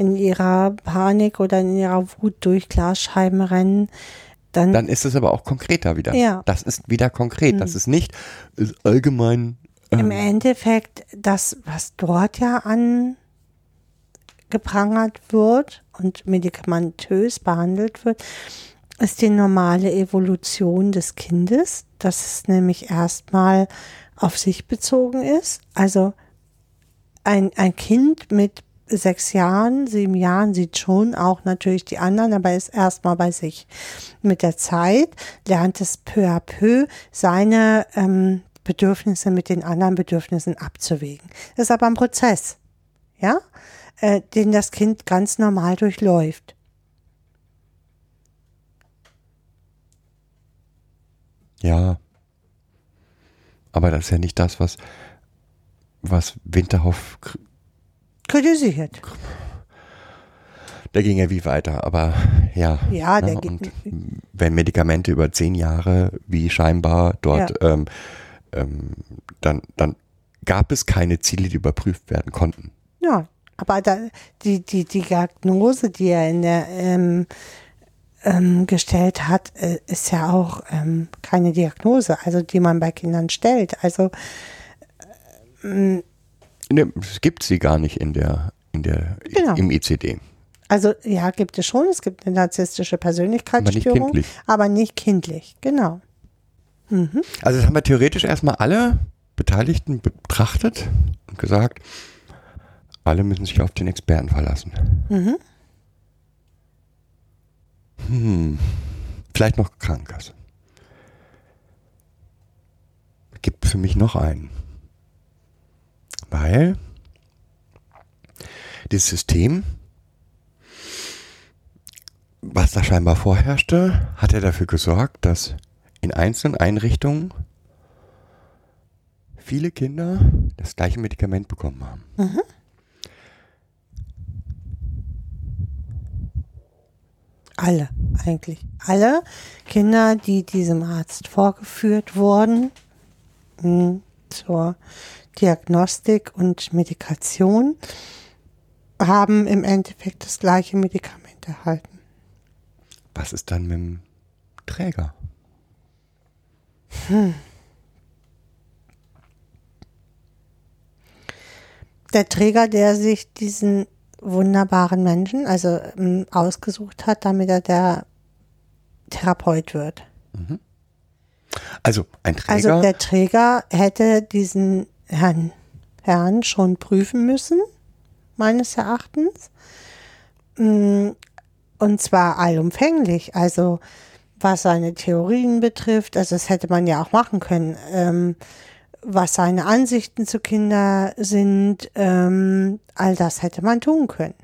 in ihrer Panik oder in ihrer Wut durch Glasscheiben rennen, dann,
Dann ist es aber auch konkreter wieder.
Ja.
Das ist wieder konkret. Das ist nicht ist allgemein.
im
Ähm,
Endeffekt das, was dort ja angeprangert wird und medikamentös behandelt wird, ist die normale Evolution des Kindes, dass es nämlich erstmal auf sich bezogen ist. Also ein, ein Kind mit sechs Jahren, sieben Jahren sieht schon auch natürlich die anderen, aber ist erstmal bei sich. Mit der Zeit lernt es peu à peu seine ähm, Bedürfnisse mit den anderen Bedürfnissen abzuwägen. Das ist aber ein Prozess, ja, äh, den das Kind ganz normal durchläuft.
ja. Aber das ist ja nicht das, was, was Winterhoff.
Kritisiert.
der ging ja wie weiter, aber ja.
Ja, der
ne,
geht-
und wenn Medikamente über zehn Jahre, wie scheinbar dort, ähm, ähm, dann, dann gab es keine Ziele, die überprüft werden konnten.
Ja, aber da, die, die, die Diagnose, die er in der, ähm, ähm, gestellt hat, äh, ist ja auch ähm, keine Diagnose, also die man bei Kindern stellt. Also
Ne, Es gibt sie gar nicht in der, in der,
Genau.
im ICD.
Also ja, gibt es schon. Es gibt eine narzisstische Persönlichkeitsstörung,
kindlich.
aber nicht kindlich. Genau.
Also das haben wir theoretisch erstmal alle Beteiligten betrachtet und gesagt, alle müssen sich auf den Experten verlassen. Hm, vielleicht noch Krankenkasse. Gibt für mich noch einen. Weil dieses System, was da scheinbar vorherrschte, hat ja dafür gesorgt, dass in einzelnen Einrichtungen viele Kinder das gleiche Medikament bekommen haben.
Alle, eigentlich. Alle Kinder, die diesem Arzt vorgeführt wurden mh, zur Diagnostik und Medikation, haben im Endeffekt das gleiche Medikament erhalten.
Was ist dann mit dem Träger?
Der Träger, der sich diesen wunderbaren Menschen, also ähm, ausgesucht hat, damit er der Therapeut wird.
Also ein Träger,
Also der Träger hätte diesen Herrn, Herrn schon prüfen müssen, meines Erachtens. Mm, Und zwar allumfänglich. Also was seine Theorien betrifft, also das hätte man ja auch machen können. Ähm, was seine Ansichten zu Kindern sind, ähm, all das hätte man tun können.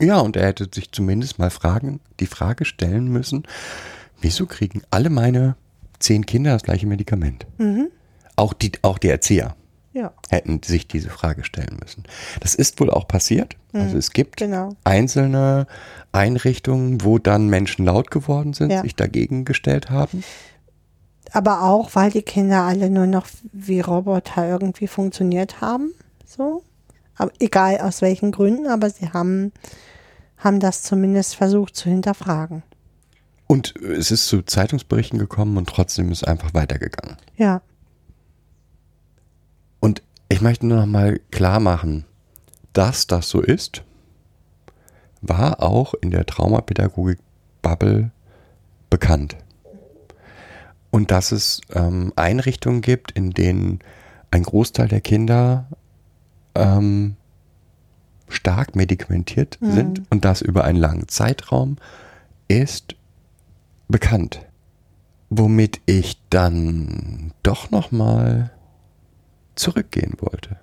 ja, und er hätte sich zumindest mal fragen, die Frage stellen müssen, wieso kriegen alle meine zehn Kinder das gleiche Medikament? Auch, die, auch die Erzieher
Ja,
hätten sich diese Frage stellen müssen. Das ist wohl auch passiert. Also es gibt
genau.
einzelne Einrichtungen, wo dann Menschen laut geworden sind,
Ja.
sich dagegen gestellt haben.
Aber auch, weil die Kinder alle nur noch wie Roboter irgendwie funktioniert haben. So. Aber egal aus welchen Gründen, aber sie haben, haben das zumindest versucht zu hinterfragen.
Und es ist zu Zeitungsberichten gekommen und trotzdem ist einfach weitergegangen.
Ja.
Ich möchte nur noch mal klar machen, dass das so ist, war auch in der Traumapädagogik-Bubble bekannt. Und dass es ähm, Einrichtungen gibt, in denen ein Großteil der Kinder ähm, stark medikamentiert sind und das über einen langen Zeitraum ist bekannt. Womit ich dann doch noch mal zurückgehen wollte.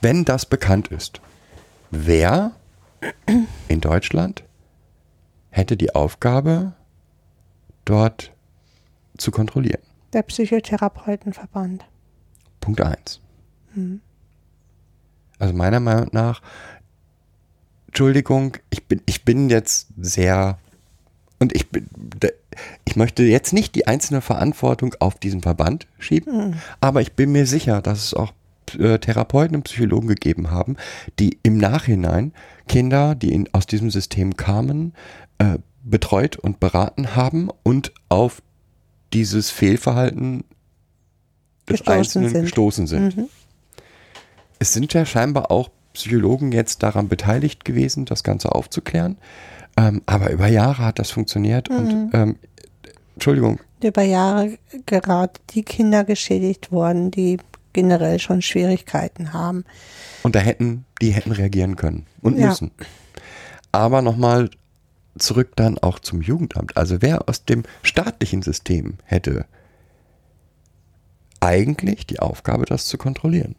Wenn das bekannt ist, wer in Deutschland hätte die Aufgabe, dort zu kontrollieren?
Der Psychotherapeutenverband.
Punkt eins. Also meiner Meinung nach, Entschuldigung, ich bin, ich bin jetzt sehr und ich ich möchte jetzt nicht die einzelne Verantwortung auf diesen Verband schieben, aber ich bin mir sicher, dass es auch äh, Therapeuten und Psychologen gegeben haben, die im Nachhinein Kinder, die in, aus diesem System kamen, äh, betreut und beraten haben und auf dieses Fehlverhalten des
Gestoßen
Einzelnen
sind.
gestoßen sind. Es sind ja scheinbar auch Psychologen jetzt daran beteiligt gewesen, das Ganze aufzuklären. Ähm, aber über Jahre hat das funktioniert und ähm, Entschuldigung,
Über Jahre gerade die Kinder geschädigt worden, die generell schon Schwierigkeiten haben.
und da hätten, die hätten reagieren können und
Ja.
müssen. Aber nochmal zurück dann auch zum Jugendamt. Also wer aus dem staatlichen System hätte eigentlich die Aufgabe, das zu kontrollieren?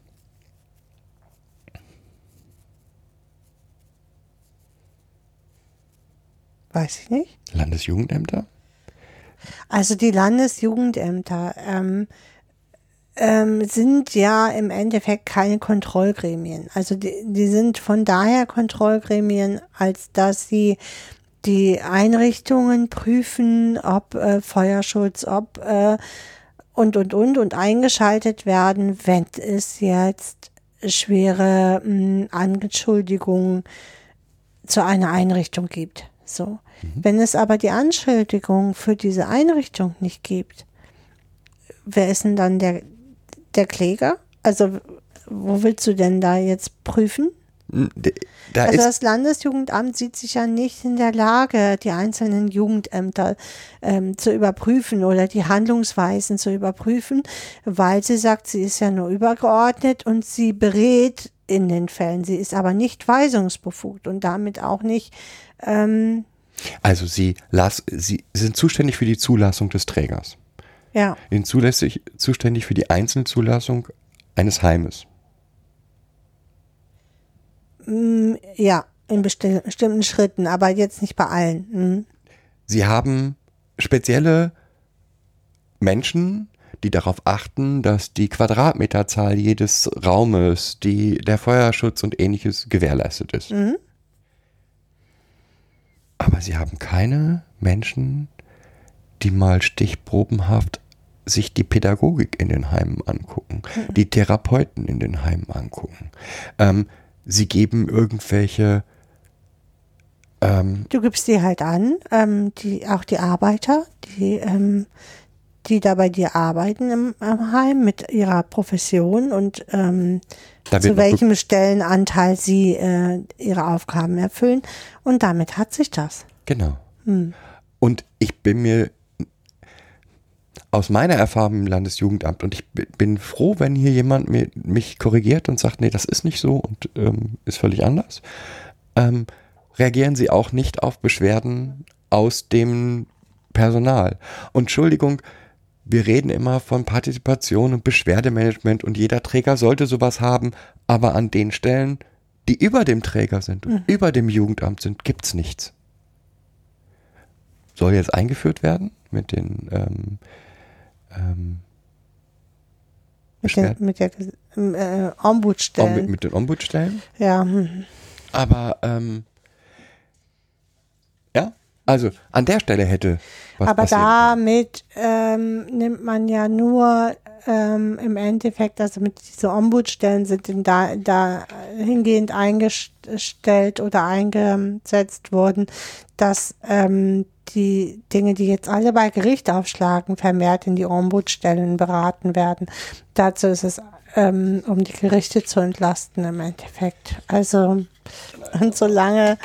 Weiß ich nicht.
Landesjugendämter?
Also die Landesjugendämter, ähm, ähm, sind ja im Endeffekt keine Kontrollgremien. Also die, die sind von daher Kontrollgremien, als dass sie die Einrichtungen prüfen, ob äh, Feuerschutz, ob äh, und und und und eingeschaltet werden, wenn es jetzt schwere mh, Anschuldigungen zu einer Einrichtung gibt. So. Wenn es aber die Anschuldigung für diese Einrichtung nicht gibt, wer ist denn dann der, der Kläger? Also, wo willst du denn da jetzt prüfen?
Da
Also das Landesjugendamt sieht sich ja nicht in der Lage, die einzelnen Jugendämter ähm, zu überprüfen oder die Handlungsweisen zu überprüfen, weil sie sagt, sie ist ja nur übergeordnet und sie berät in den Fällen. Sie ist aber nicht weisungsbefugt und damit auch nicht, ähm,
also sie, las, sie sind zuständig für die Zulassung des Trägers.
ja,
Sie sind zulässig, zuständig für die Einzelzulassung eines Heimes.
mm, ja, in besti- bestimmten Schritten, aber jetzt nicht bei allen. Mhm.
Sie haben spezielle Menschen, die darauf achten, dass die Quadratmeterzahl jedes Raumes, die, der Feuerschutz und ähnliches gewährleistet ist.
Mhm.
Aber sie haben keine Menschen, die mal stichprobenhaft sich die Pädagogik in den Heimen angucken, die Therapeuten in den Heimen angucken. Ähm, sie geben irgendwelche ähm,
Du gibst die halt an, ähm, die, auch die Arbeiter, die, ähm, die da bei dir arbeiten im, im Heim mit ihrer Profession und ähm, zu welchem Stellenanteil sie äh, ihre Aufgaben erfüllen. Und damit hat sich das.
Genau. Und ich bin mir aus meiner Erfahrung im Landesjugendamt und ich bin froh, wenn hier jemand mir, mich korrigiert und sagt, nee, das ist nicht so und ähm, ist völlig anders, ähm, reagieren sie auch nicht auf Beschwerden aus dem Personal. Und Entschuldigung, wir reden immer von Partizipation und Beschwerdemanagement und jeder Träger sollte sowas haben, aber an den Stellen, die über dem Träger sind und über dem Jugendamt sind, gibt's nichts. Soll jetzt eingeführt werden mit den ähm, ähm,
Mit, den, mit der äh,
Om-
Ombudsstellen.
mit, mit den Ombudsstellen.
ja, hm.
Aber ähm, ja, also an der Stelle hätte
aber damit ähm, nimmt man ja nur ähm, im Endeffekt, also mit diese Ombudsstellen sind in da, da hingehend eingestellt oder eingesetzt worden, dass ähm, die Dinge, die jetzt alle bei Gericht aufschlagen, vermehrt in die Ombudsstellen beraten werden. Dazu ist es, ähm, um die Gerichte zu entlasten im Endeffekt. Also, und solange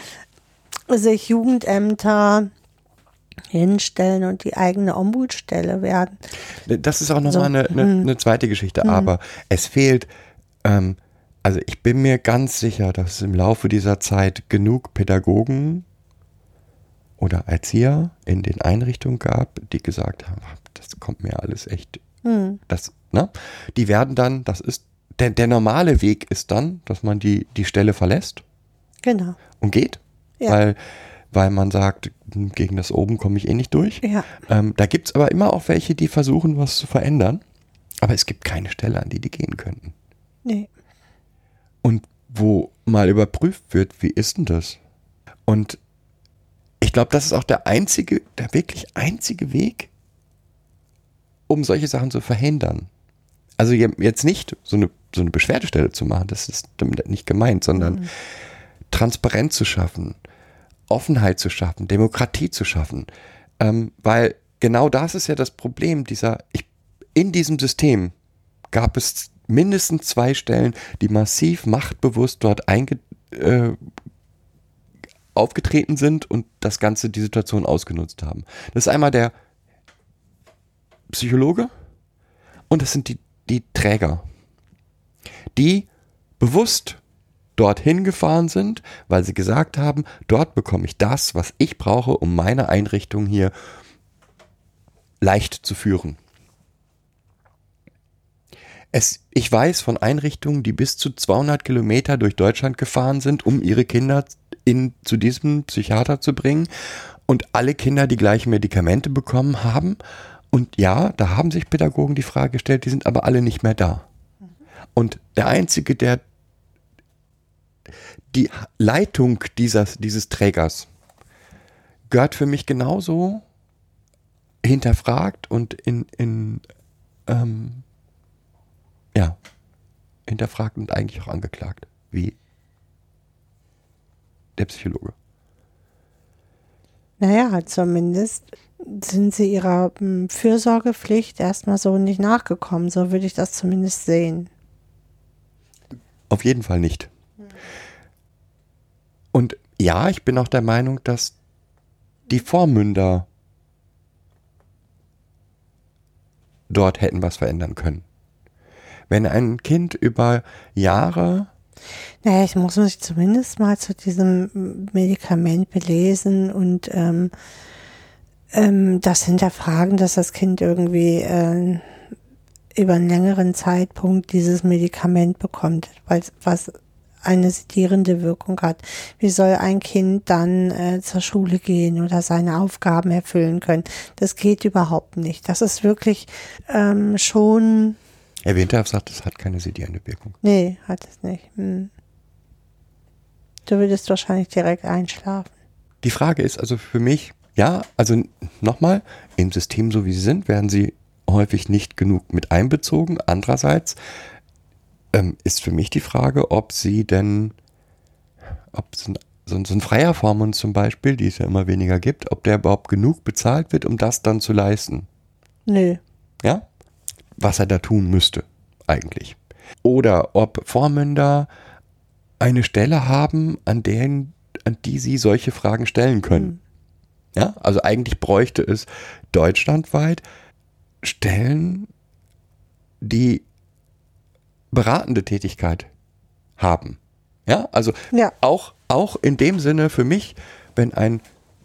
sich Jugendämter hinstellen und die eigene Ombudsstelle werden.
Das ist auch nochmal
So,
eine, eine,
hm.
eine zweite Geschichte, aber es fehlt, ähm, also ich bin mir ganz sicher, dass es im Laufe dieser Zeit genug Pädagogen oder Erzieher in den Einrichtungen gab, die gesagt haben, das kommt mir alles echt,
Hm.
das, ne? Die werden dann, das ist, der, der normale Weg ist dann, dass man die, die Stelle verlässt
Genau.
und geht,
Ja.
weil, weil man sagt, hm, gegen das oben komme ich eh nicht durch.
Ja.
Ähm, da gibt es aber immer auch welche, die versuchen, was zu verändern. Aber es gibt keine Stelle, an die die gehen könnten.
Nee.
Und wo mal überprüft wird, wie ist denn das? Und ich glaube, das ist auch der einzige, der wirklich einzige Weg, um solche Sachen zu verhindern. Also je- jetzt nicht so eine, so eine Beschwerdestelle zu machen, das ist damit nicht gemeint, sondern Transparenz zu schaffen, Offenheit zu schaffen, Demokratie zu schaffen. Ähm, weil genau das ist ja das Problem dieser, ich, in diesem System gab es mindestens zwei Stellen, die massiv machtbewusst dort einge, äh, aufgetreten sind und das Ganze die Situation ausgenutzt haben. Das ist einmal der Psychologe und das sind die, die Träger, die bewusst dorthin gefahren sind, weil sie gesagt haben, dort bekomme ich das, was ich brauche, um meine Einrichtung hier leicht zu führen. Es, ich weiß von Einrichtungen, die bis zu 200 Kilometer durch Deutschland gefahren sind, um ihre Kinder in, zu diesem Psychiater zu bringen und alle Kinder die gleichen Medikamente bekommen haben Und ja, da haben sich Pädagogen die Frage gestellt, die sind aber alle nicht mehr da. Und der Einzige, der die Leitung dieses, dieses Trägers gehört für mich genauso hinterfragt und in, in ähm, ja, hinterfragt und eigentlich auch angeklagt, wie der Psychologe.
Naja, zumindest sind sie ihrer mm, Fürsorgepflicht erstmal so nicht nachgekommen. So würde ich das zumindest sehen.
Auf jeden Fall nicht. Ja, ich bin auch der Meinung, dass die Vormünder dort hätten was verändern können. Wenn ein Kind über Jahre
Naja, ich muss mich zumindest mal zu diesem Medikament belesen und ähm, ähm, das hinterfragen, dass das Kind irgendwie äh, über einen längeren Zeitpunkt dieses Medikament bekommt, weil was eine sedierende Wirkung hat. Wie soll ein Kind dann äh, zur Schule gehen oder seine Aufgaben erfüllen können? Das geht überhaupt nicht. Das ist wirklich ähm, schon
Herr Winterhoff sagt, es hat keine sedierende Wirkung.
Nee, hat es nicht. Hm. Du würdest wahrscheinlich direkt einschlafen.
Die Frage ist also für mich, ja, also nochmal, im System so wie sie sind, werden sie häufig nicht genug mit einbezogen. Andererseits ähm, ist für mich die Frage, ob sie denn, ob so ein, so ein, so ein freier Vormund zum Beispiel, die es ja immer weniger gibt, ob der überhaupt genug bezahlt wird, um das dann zu leisten.
Nö.
Ja? Was er da tun müsste, eigentlich. Oder ob Vormünder eine Stelle haben, an, denen, an die sie solche Fragen stellen können. Ja, also eigentlich bräuchte es deutschlandweit Stellen, die beratende Tätigkeit haben. Ja, also
Ja.
auch, auch in dem Sinne für mich, wenn ein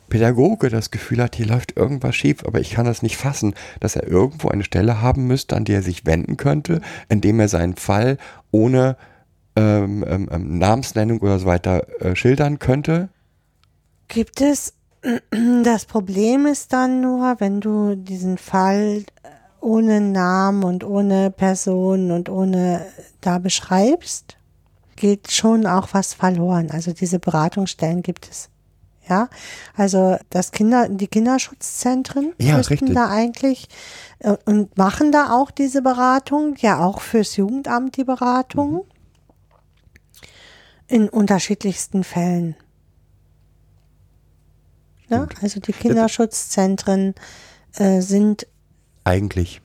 Pädagoge das Gefühl hat, hier läuft irgendwas schief, aber ich kann das nicht fassen, dass er irgendwo eine Stelle haben müsste, an die er sich wenden könnte, indem er seinen Fall ohne ähm, ähm, ähm, Namensnennung oder so weiter äh, schildern könnte.
Gibt es, das Problem ist dann nur, wenn du diesen Fall ohne Namen und ohne Person und ohne da beschreibst, geht schon auch was verloren. Also diese Beratungsstellen gibt es. Ja, also das Kinder, die Kinderschutzzentren
Ja,
müssten da eigentlich äh, und machen da auch diese Beratung, ja auch fürs Jugendamt die Beratung
Mhm.
in unterschiedlichsten Fällen. Ne? Also die Kinderschutzzentren äh, sind
Eigentlich.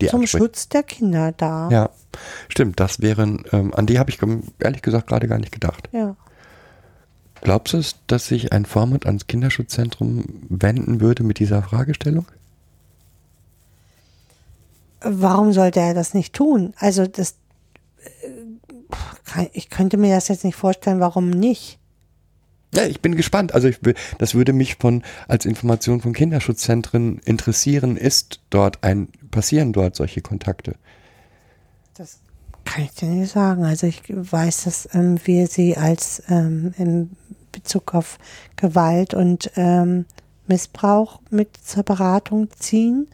Die
zum
Ansprech-
Schutz der Kinder da.
Ja, stimmt. Das wären, ähm, an die habe ich ehrlich gesagt gerade gar nicht gedacht.
ja.
Glaubst du, es, dass sich ein Vormund ans Kinderschutzzentrum wenden würde mit dieser Fragestellung?
Warum sollte er das nicht tun? Also das, äh, ich könnte mir das jetzt nicht vorstellen, warum nicht.
Ja, ich bin gespannt. Also ich das würde mich von als Information von Kinderschutzzentren interessieren. Ist dort ein passieren dort solche Kontakte?
Das kann ich dir nicht sagen. Also ich weiß, dass ähm, wir sie als ähm, in Bezug auf Gewalt und ähm, Missbrauch mit zur Beratung ziehen.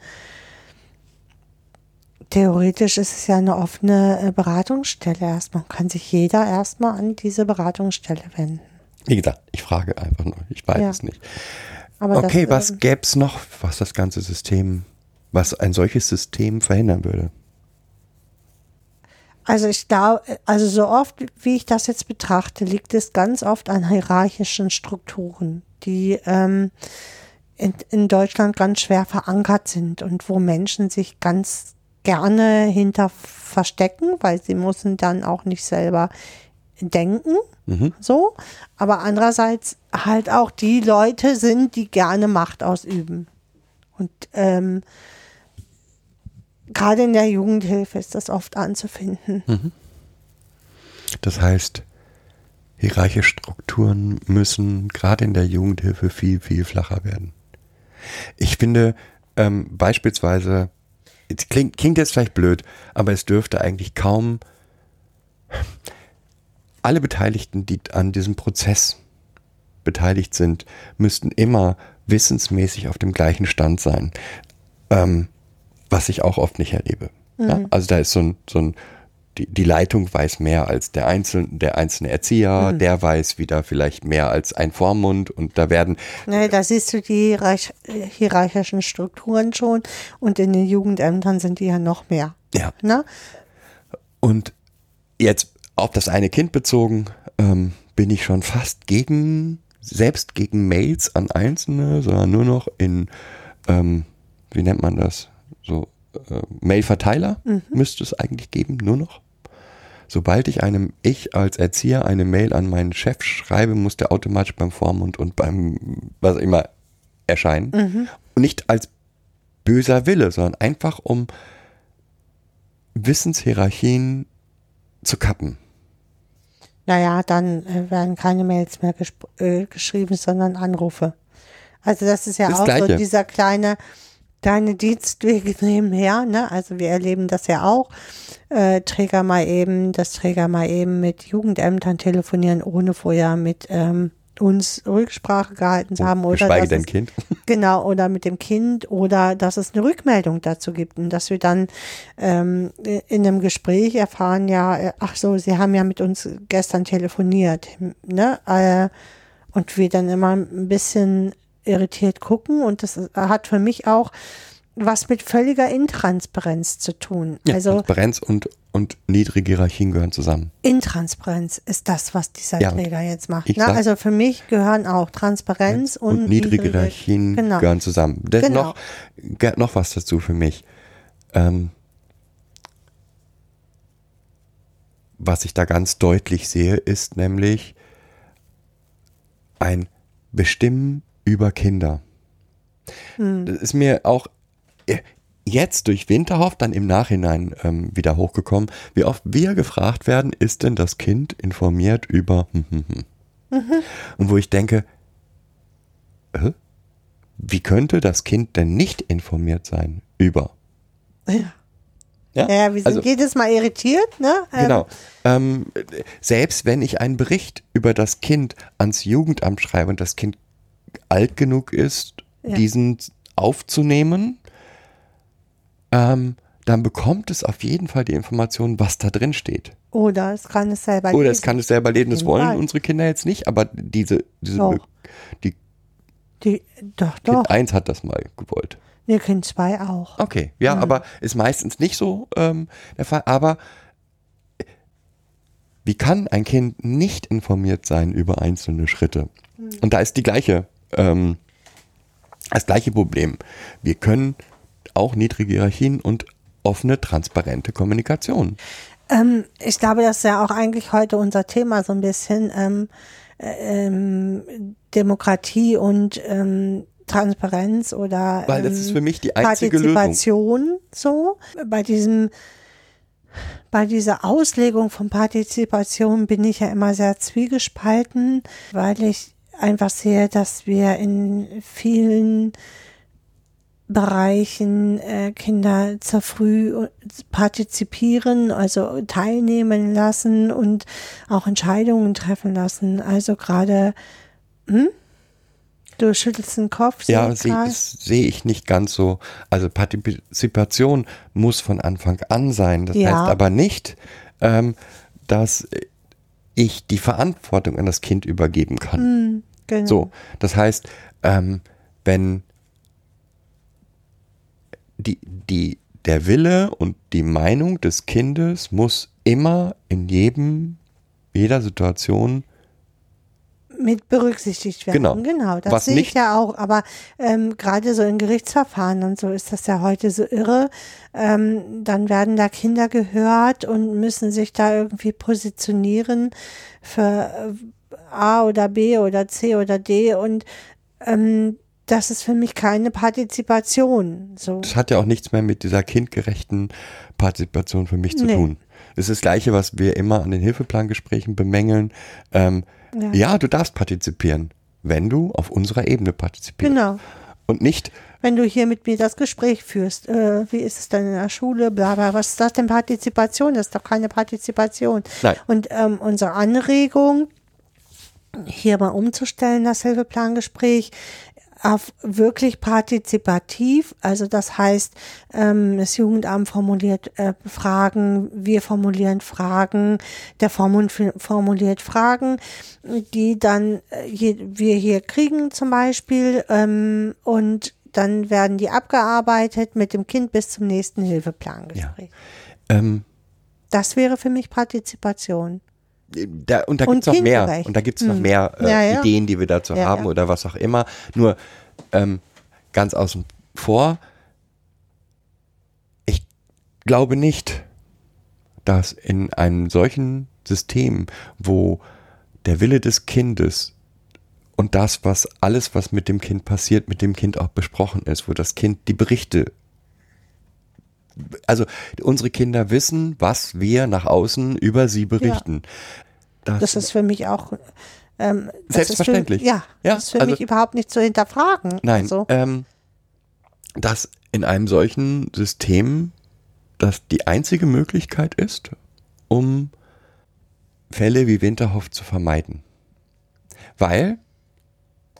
Theoretisch ist es ja eine offene äh, Beratungsstelle erstmal. Kann sich jeder erstmal an diese Beratungsstelle wenden.
Wie gesagt, ich frage einfach nur. Ich weiß
Ja.
es nicht.
Aber
okay,
das,
was
ähm,
gäbe es noch, was das ganze System, was ein solches System verhindern würde?
Also ich glaube, also so oft, wie ich das jetzt betrachte, liegt es ganz oft an hierarchischen Strukturen, die ähm, in, in Deutschland ganz schwer verankert sind und wo Menschen sich ganz gerne hinter verstecken, weil sie müssen dann auch nicht selber denken,
Mhm.
so. Aber andererseits halt auch die Leute sind, die gerne Macht ausüben. Und ähm, gerade in der Jugendhilfe ist das oft anzufinden.
Das heißt, hierarchische Strukturen müssen gerade in der Jugendhilfe viel, viel flacher werden. Ich finde ähm, beispielsweise, klingt, klingt jetzt vielleicht blöd, aber es dürfte eigentlich kaum alle Beteiligten, die an diesem Prozess beteiligt sind, müssten immer wissensmäßig auf dem gleichen Stand sein. ähm, was ich auch oft nicht erlebe. Ja? Also da ist so ein, so ein die, die Leitung weiß mehr als der einzelne, der einzelne Erzieher, der weiß wieder vielleicht mehr als ein Vormund und da werden
Ne, da siehst du die hierarch hierarchischen Strukturen schon und in den Jugendämtern sind die ja noch mehr.
ja
Ne?
Und jetzt auf das eine Kind bezogen, ähm, bin ich schon fast gegen, selbst gegen Mails an Einzelne, sondern nur noch in, ähm, wie nennt man das? So, äh, Mailverteiler müsste es eigentlich geben, nur noch. Sobald ich einem, ich als Erzieher eine Mail an meinen Chef schreibe, muss der automatisch beim Vormund und beim, was auch immer, erscheinen. Und nicht als böser Wille, sondern einfach um Wissenshierarchien zu kappen.
Naja, dann äh, werden keine Mails mehr äh, geschrieben, sondern Anrufe. Also das ist ja
Das
auch so
Gleiche.
dieser kleine, kleine Dienstweg nebenher, ne? Also wir erleben das ja auch. Äh, Träger mal eben, das Träger mal eben mit Jugendämtern telefonieren, ohne vorher mit ähm, uns Rücksprache gehalten zu haben. Oder
Geschweige
es-
Kind.
Genau, oder mit dem Kind oder dass es eine Rückmeldung dazu gibt und dass wir dann ähm, in einem Gespräch erfahren, ja, äh, ach so, Sie haben ja mit uns gestern telefoniert, ne? Äh, und wir dann immer ein bisschen irritiert gucken und das ist- hat für mich auch was mit völliger Intransparenz zu tun.
Ja,
also
Transparenz und, und niedrige Hierarchien gehören zusammen.
Intransparenz ist das, was dieser
Ja,
Träger jetzt macht.
ich
Ne?
sag-
Also für mich gehören auch Transparenz und,
Und, niedrige Hierarchien
genau.
gehören zusammen. Das
Genau.
noch, noch was dazu für mich. Ähm, was ich da ganz deutlich sehe, ist nämlich ein Bestimmen über Kinder.
Hm.
Das ist mir auch jetzt durch Winterhoff dann im Nachhinein ähm, wieder hochgekommen, wie oft wir gefragt werden, ist denn das Kind informiert über hm, hm, hm.
Mhm.
und wo ich denke, äh, wie könnte das Kind denn nicht informiert sein über?
Ja.
Ja,
Ja, wir sind
also-
jedes Mal irritiert, ne? Ähm,
Genau. Ähm, selbst wenn ich einen Bericht über das Kind ans Jugendamt schreibe und das Kind alt genug ist,
Ja.
diesen aufzunehmen, ähm, dann bekommt es auf jeden Fall die Information, was da drin steht.
Oder es kann es selber
Oder es
lesen.
kann es selber lesen, das wollen
Fall.
unsere Kinder jetzt nicht, aber diese, diese
Doch.
die
Die, doch, doch.
Kind 1 hat das mal gewollt.
Wir Kind 2 auch.
Okay, ja, aber ist meistens nicht so ähm, der Fall. Aber wie kann ein Kind nicht informiert sein über einzelne Schritte? Und da ist die gleiche, ähm, das gleiche Problem. Wir können auch niedrige Hierarchien und offene, transparente Kommunikation.
Ähm, ich glaube, das ist ja auch eigentlich heute unser Thema so ein bisschen ähm, äh, ähm, Demokratie und ähm, Transparenz oder
Weil das
ähm,
ist für mich die einzige Lösung.
Partizipation so. Bei diesem bei dieser Auslegung von Partizipation bin ich ja immer sehr zwiegespalten, weil ich einfach sehe, dass wir in vielen Bereichen äh, Kinder zu früh partizipieren, also teilnehmen lassen und auch Entscheidungen treffen lassen. Also gerade, hm? Du schüttelst den Kopf.
Ja, sehe
grad.
das sehe ich nicht ganz so. Also Partizipation muss von Anfang an sein. Das
Ja.
heißt aber nicht, ähm, dass ich die Verantwortung an das Kind übergeben kann.
Hm, genau.
So, das heißt, ähm, wenn die, die, der Wille und die Meinung des Kindes muss immer in jedem, jeder Situation
mit berücksichtigt werden.
Genau.
genau das
Was
sehe ich ja auch. Aber ähm, gerade so in Gerichtsverfahren und so ist das ja heute so irre. Ähm, dann werden da Kinder gehört und müssen sich da irgendwie positionieren für äh, A oder B oder C oder D und ähm, das ist für mich keine Partizipation. So.
Das hat ja auch nichts mehr mit dieser kindgerechten Partizipation für mich zu
Nee.
tun. Das ist das Gleiche, was wir immer an den Hilfeplangesprächen bemängeln. Ähm,
Ja.
ja. du darfst partizipieren, wenn du auf unserer Ebene partizipierst.
Genau.
Und nicht,
Wenn du hier mit mir das Gespräch führst, äh, wie ist es denn in der Schule, bla bla, was ist das denn Partizipation? Das ist doch keine Partizipation.
Nein.
Und ähm, unsere Anregung, hier mal umzustellen, das Hilfeplangespräch, auf wirklich partizipativ. Also das heißt, ähm, das Jugendamt formuliert äh, Fragen, wir formulieren Fragen, der Vormund formuliert Fragen, die dann äh, wir hier kriegen zum Beispiel ähm, und dann werden die abgearbeitet mit dem Kind bis zum nächsten Hilfeplangespräch.
Ja. Ähm,
das wäre für mich Partizipation.
Da, und da gibt es noch mehr. Und da gibt es noch mehr äh, ja, ja. Ideen, die wir dazu ja, haben oder was auch immer. Nur ähm, ganz außen vor, ich glaube nicht, dass in einem solchen System, wo der Wille des Kindes und das, was alles, was mit dem Kind passiert, mit dem Kind auch besprochen ist, wo das Kind die Berichte also unsere Kinder wissen, was wir nach außen über sie berichten. Ja.
Das, das, ist für mich auch
ähm, selbstverständlich.
Für, ja, ja, das ist für also, mich überhaupt nicht zu hinterfragen.
Nein, also. ähm, dass in einem solchen System das die einzige Möglichkeit ist, um Fälle wie Winterhoff zu vermeiden. Weil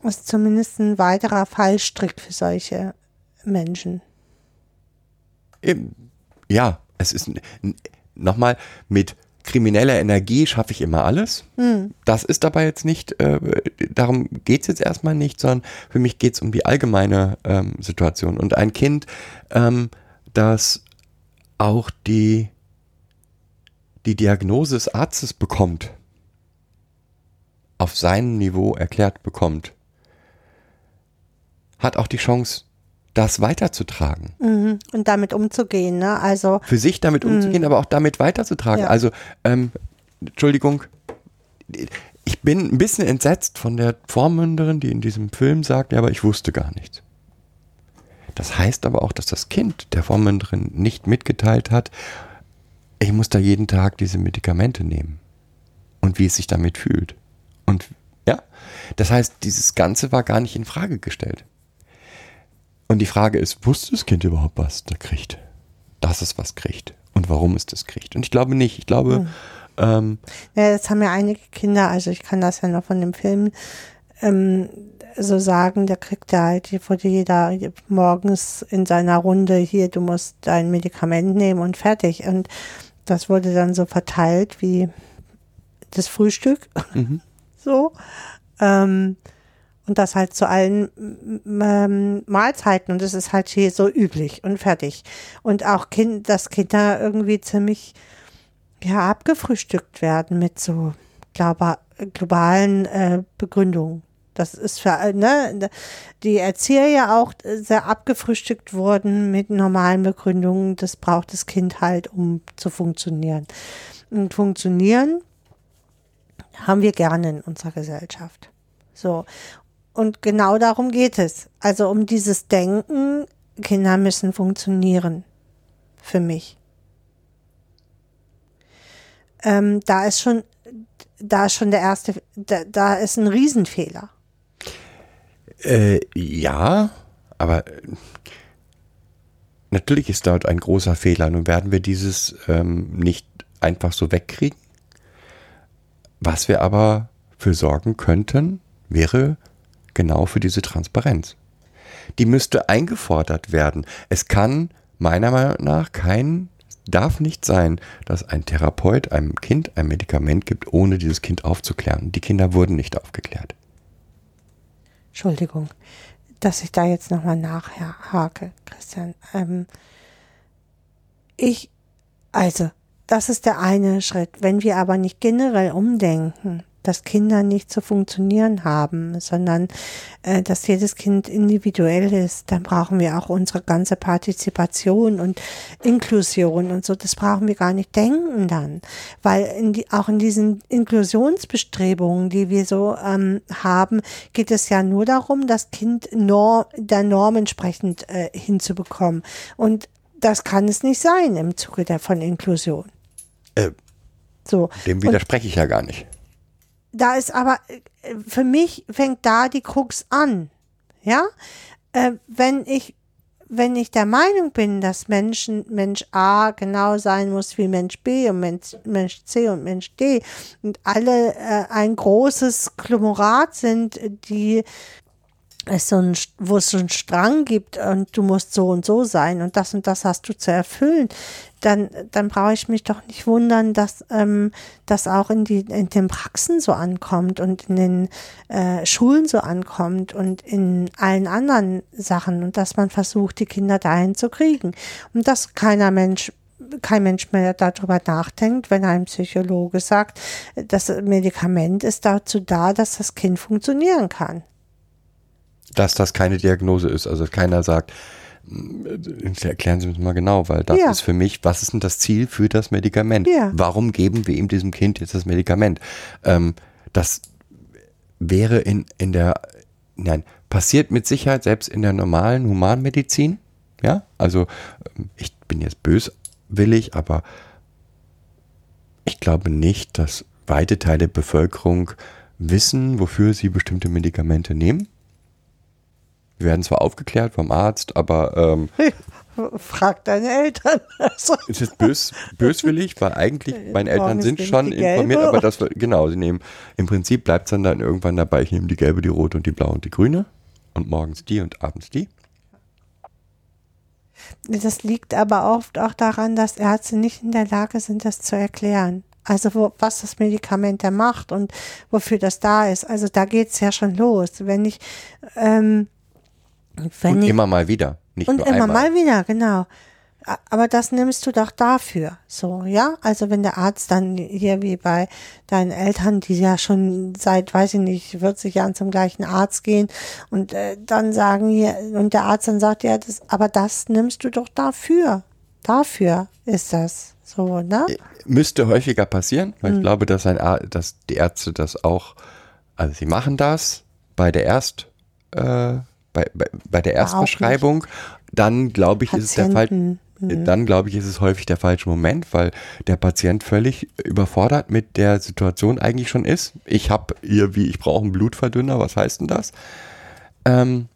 das ist zumindest ein weiterer Fallstrick für solche Menschen.
Ja, es ist nochmal mit krimineller Energie schaffe ich immer alles. Hm. Das ist dabei jetzt nicht, äh, darum geht es jetzt erstmal nicht, sondern für mich geht es um die allgemeine ähm, Situation. Und ein Kind, ähm, das auch die, die Diagnose des Arztes bekommt, auf seinem Niveau erklärt bekommt, hat auch die Chance, das weiterzutragen.
Mhm. Und damit umzugehen, ne? Also.
Für sich damit mhm. umzugehen, aber auch damit weiterzutragen. Ja. Also, ähm, Entschuldigung, ich bin ein bisschen entsetzt von der Vormünderin, die in diesem Film sagt, ja, aber ich wusste gar nichts. Das heißt aber auch, dass das Kind der Vormünderin nicht mitgeteilt hat, ich muss da jeden Tag diese Medikamente nehmen. Und wie es sich damit fühlt. Und ja, das heißt, dieses Ganze war gar nicht in Frage gestellt. Und die Frage ist, wusste das Kind überhaupt, was da kriegt? Dass es was kriegt. Und warum es das kriegt. Und ich glaube nicht. Ich glaube. Mhm. Ähm,
ja, das haben ja einige Kinder, also ich kann das ja noch von dem Film ähm, so sagen, der kriegt da halt, wurde jeder morgens in seiner Runde hier, du musst dein Medikament nehmen und fertig. Und das wurde dann so verteilt wie das Frühstück. Mhm. so. Ähm, und das halt zu allen ähm, Mahlzeiten und das ist halt hier so üblich und fertig. Und auch kind, dass Kinder irgendwie ziemlich ja abgefrühstückt werden mit so glaube, globalen äh, Begründungen. Das ist für ne, die Erzieher ja auch sehr abgefrühstückt wurden mit normalen Begründungen. Das braucht das Kind halt, um zu funktionieren. Und funktionieren haben wir gerne in unserer Gesellschaft. So. Und genau darum geht es. Also um dieses Denken, Kinder müssen funktionieren. Für mich. Ähm, da ist schon, da ist schon der erste, da, da ist ein Riesenfehler.
Äh, ja, aber äh, natürlich ist dort ein großer Fehler. Nun werden wir dieses ähm, nicht einfach so wegkriegen. Was wir aber für sorgen könnten, wäre genau für diese Transparenz. Die müsste eingefordert werden. Es kann meiner Meinung nach kein, darf nicht sein, dass ein Therapeut einem Kind ein Medikament gibt, ohne dieses Kind aufzuklären. Die Kinder wurden nicht aufgeklärt.
Entschuldigung, dass ich da jetzt nochmal nachhake, Christian. Ähm, ich, also, das ist der eine Schritt. Wenn wir aber nicht generell umdenken, dass Kinder nicht zu funktionieren haben, sondern äh, dass jedes Kind individuell ist, dann brauchen wir auch unsere ganze Partizipation und Inklusion und so. Das brauchen wir gar nicht denken dann, weil in die, auch in diesen Inklusionsbestrebungen, die wir so ähm, haben, geht es ja nur darum, das Kind Norm, der Norm entsprechend äh, hinzubekommen. Und das kann es nicht sein im Zuge der von Inklusion.
Äh, so. Dem widerspreche ich ja gar nicht
da ist aber, äh, für mich fängt da die Krux an. Ja, äh, wenn ich, wenn ich der Meinung bin, dass Menschen, Mensch A genau sein muss wie Mensch B und Mensch, Mensch C und Mensch D und alle äh, ein großes Klumorat sind, die es so ein, wo es so einen Strang gibt und du musst so und so sein und das und das hast du zu erfüllen, dann, dann brauche ich mich doch nicht wundern, dass ähm, das auch in, die, in den Praxen so ankommt und in den äh, Schulen so ankommt und in allen anderen Sachen und dass man versucht, die Kinder dahin zu kriegen. Und dass keiner Mensch kein Mensch mehr darüber nachdenkt, wenn ein Psychologe sagt, das Medikament ist dazu da, dass das Kind funktionieren kann
dass das keine Diagnose ist. Also keiner sagt, äh, erklären Sie uns mal genau, weil das
Ja.
ist für mich, was ist denn das Ziel für das Medikament?
Ja.
Warum geben wir ihm diesem Kind jetzt das Medikament? Ähm, das wäre in, in der, nein, passiert mit Sicherheit selbst in der normalen Humanmedizin. Ja, also ähm, ich bin jetzt böswillig, aber ich glaube nicht, dass weite Teile der Bevölkerung wissen, wofür sie bestimmte Medikamente nehmen. Wir werden zwar aufgeklärt vom Arzt, aber ähm,
Frag deine Eltern. Also,
es ist bös, böswillig, weil eigentlich meine Eltern sind schon informiert, aber das genau, sie nehmen im Prinzip bleibt es dann, dann irgendwann dabei, ich nehme die gelbe, die rote und die blaue und die grüne und morgens die und abends die.
das liegt aber oft auch daran, dass Ärzte nicht in der Lage sind, das zu erklären. Also wo, was das Medikament da macht und wofür das da ist. Also da geht's ja schon los. Wenn ich, ähm, wenn
und
ich
immer mal wieder, nicht
Und
nur
immer
einmal.
mal wieder, genau. Aber das nimmst du doch dafür. So, ja? Also wenn der Arzt dann hier wie bei deinen Eltern, die ja schon seit, weiß ich nicht, 40 Jahren zum gleichen Arzt gehen und äh, dann sagen hier, und der Arzt dann sagt, ja, das, aber das nimmst du doch dafür. Dafür ist das. So, ne?
Müsste häufiger passieren, weil
Hm.
ich glaube, dass, ein Ar dass die Ärzte das auch, also sie machen das bei der Erst, äh, bei, bei, bei der. Erstbeschreibung, dann glaube ich, ist es der Fall,
Patienten,
dann glaube ich, ist es häufig der falsche Moment, weil der Patient völlig überfordert mit der Situation eigentlich schon ist. Ich habe irgendwie, ich brauche einen Blutverdünner, was heißt denn das? Ähm,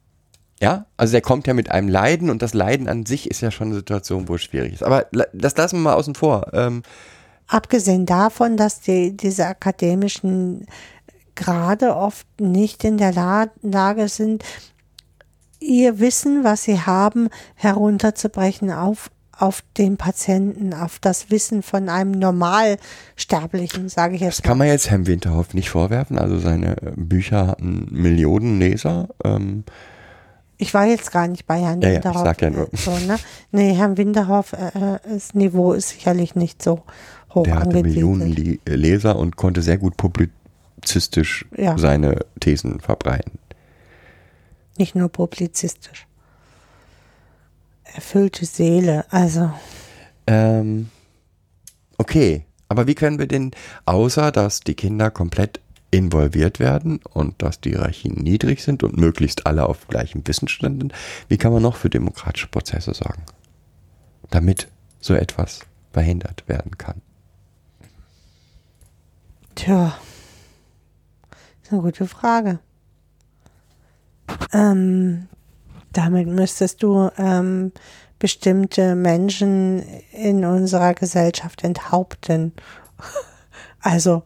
ja, also der kommt ja mit einem Leiden und das Leiden an sich ist ja schon eine Situation, wo es schwierig ist. Aber das lassen wir mal außen vor. Ähm,
Abgesehen davon, dass die, diese akademischen Grade oft nicht in der La Lage sind, ihr Wissen, was sie haben, herunterzubrechen auf, auf den Patienten, auf das Wissen von einem Normalsterblichen, sage ich jetzt
Das kann man jetzt Herrn Winterhoff nicht vorwerfen. Also seine äh, Bücher hatten Millionen Leser. Ähm,
Ich war jetzt gar nicht bei Herrn
Ja, ja, ich
Winterhoff.
sag ja nur.
äh, So, ne? Nee, Herrn Winterhoff, äh, äh, das Niveau ist sicherlich nicht so hoch
der hatte Millionen Leser und konnte sehr gut publizistisch
Ja.
seine Thesen verbreiten.
Nicht nur publizistisch. Erfüllte Seele, also.
Ähm, okay, aber wie können wir denn, außer dass die Kinder komplett involviert werden und dass die Hierarchien niedrig sind und möglichst alle auf gleichem Wissensstand sind, wie kann man noch für demokratische Prozesse sorgen, damit so etwas verhindert werden kann?
Tja, ist eine gute Frage. Ähm, damit müsstest du ähm, bestimmte Menschen in unserer Gesellschaft enthaupten. Also,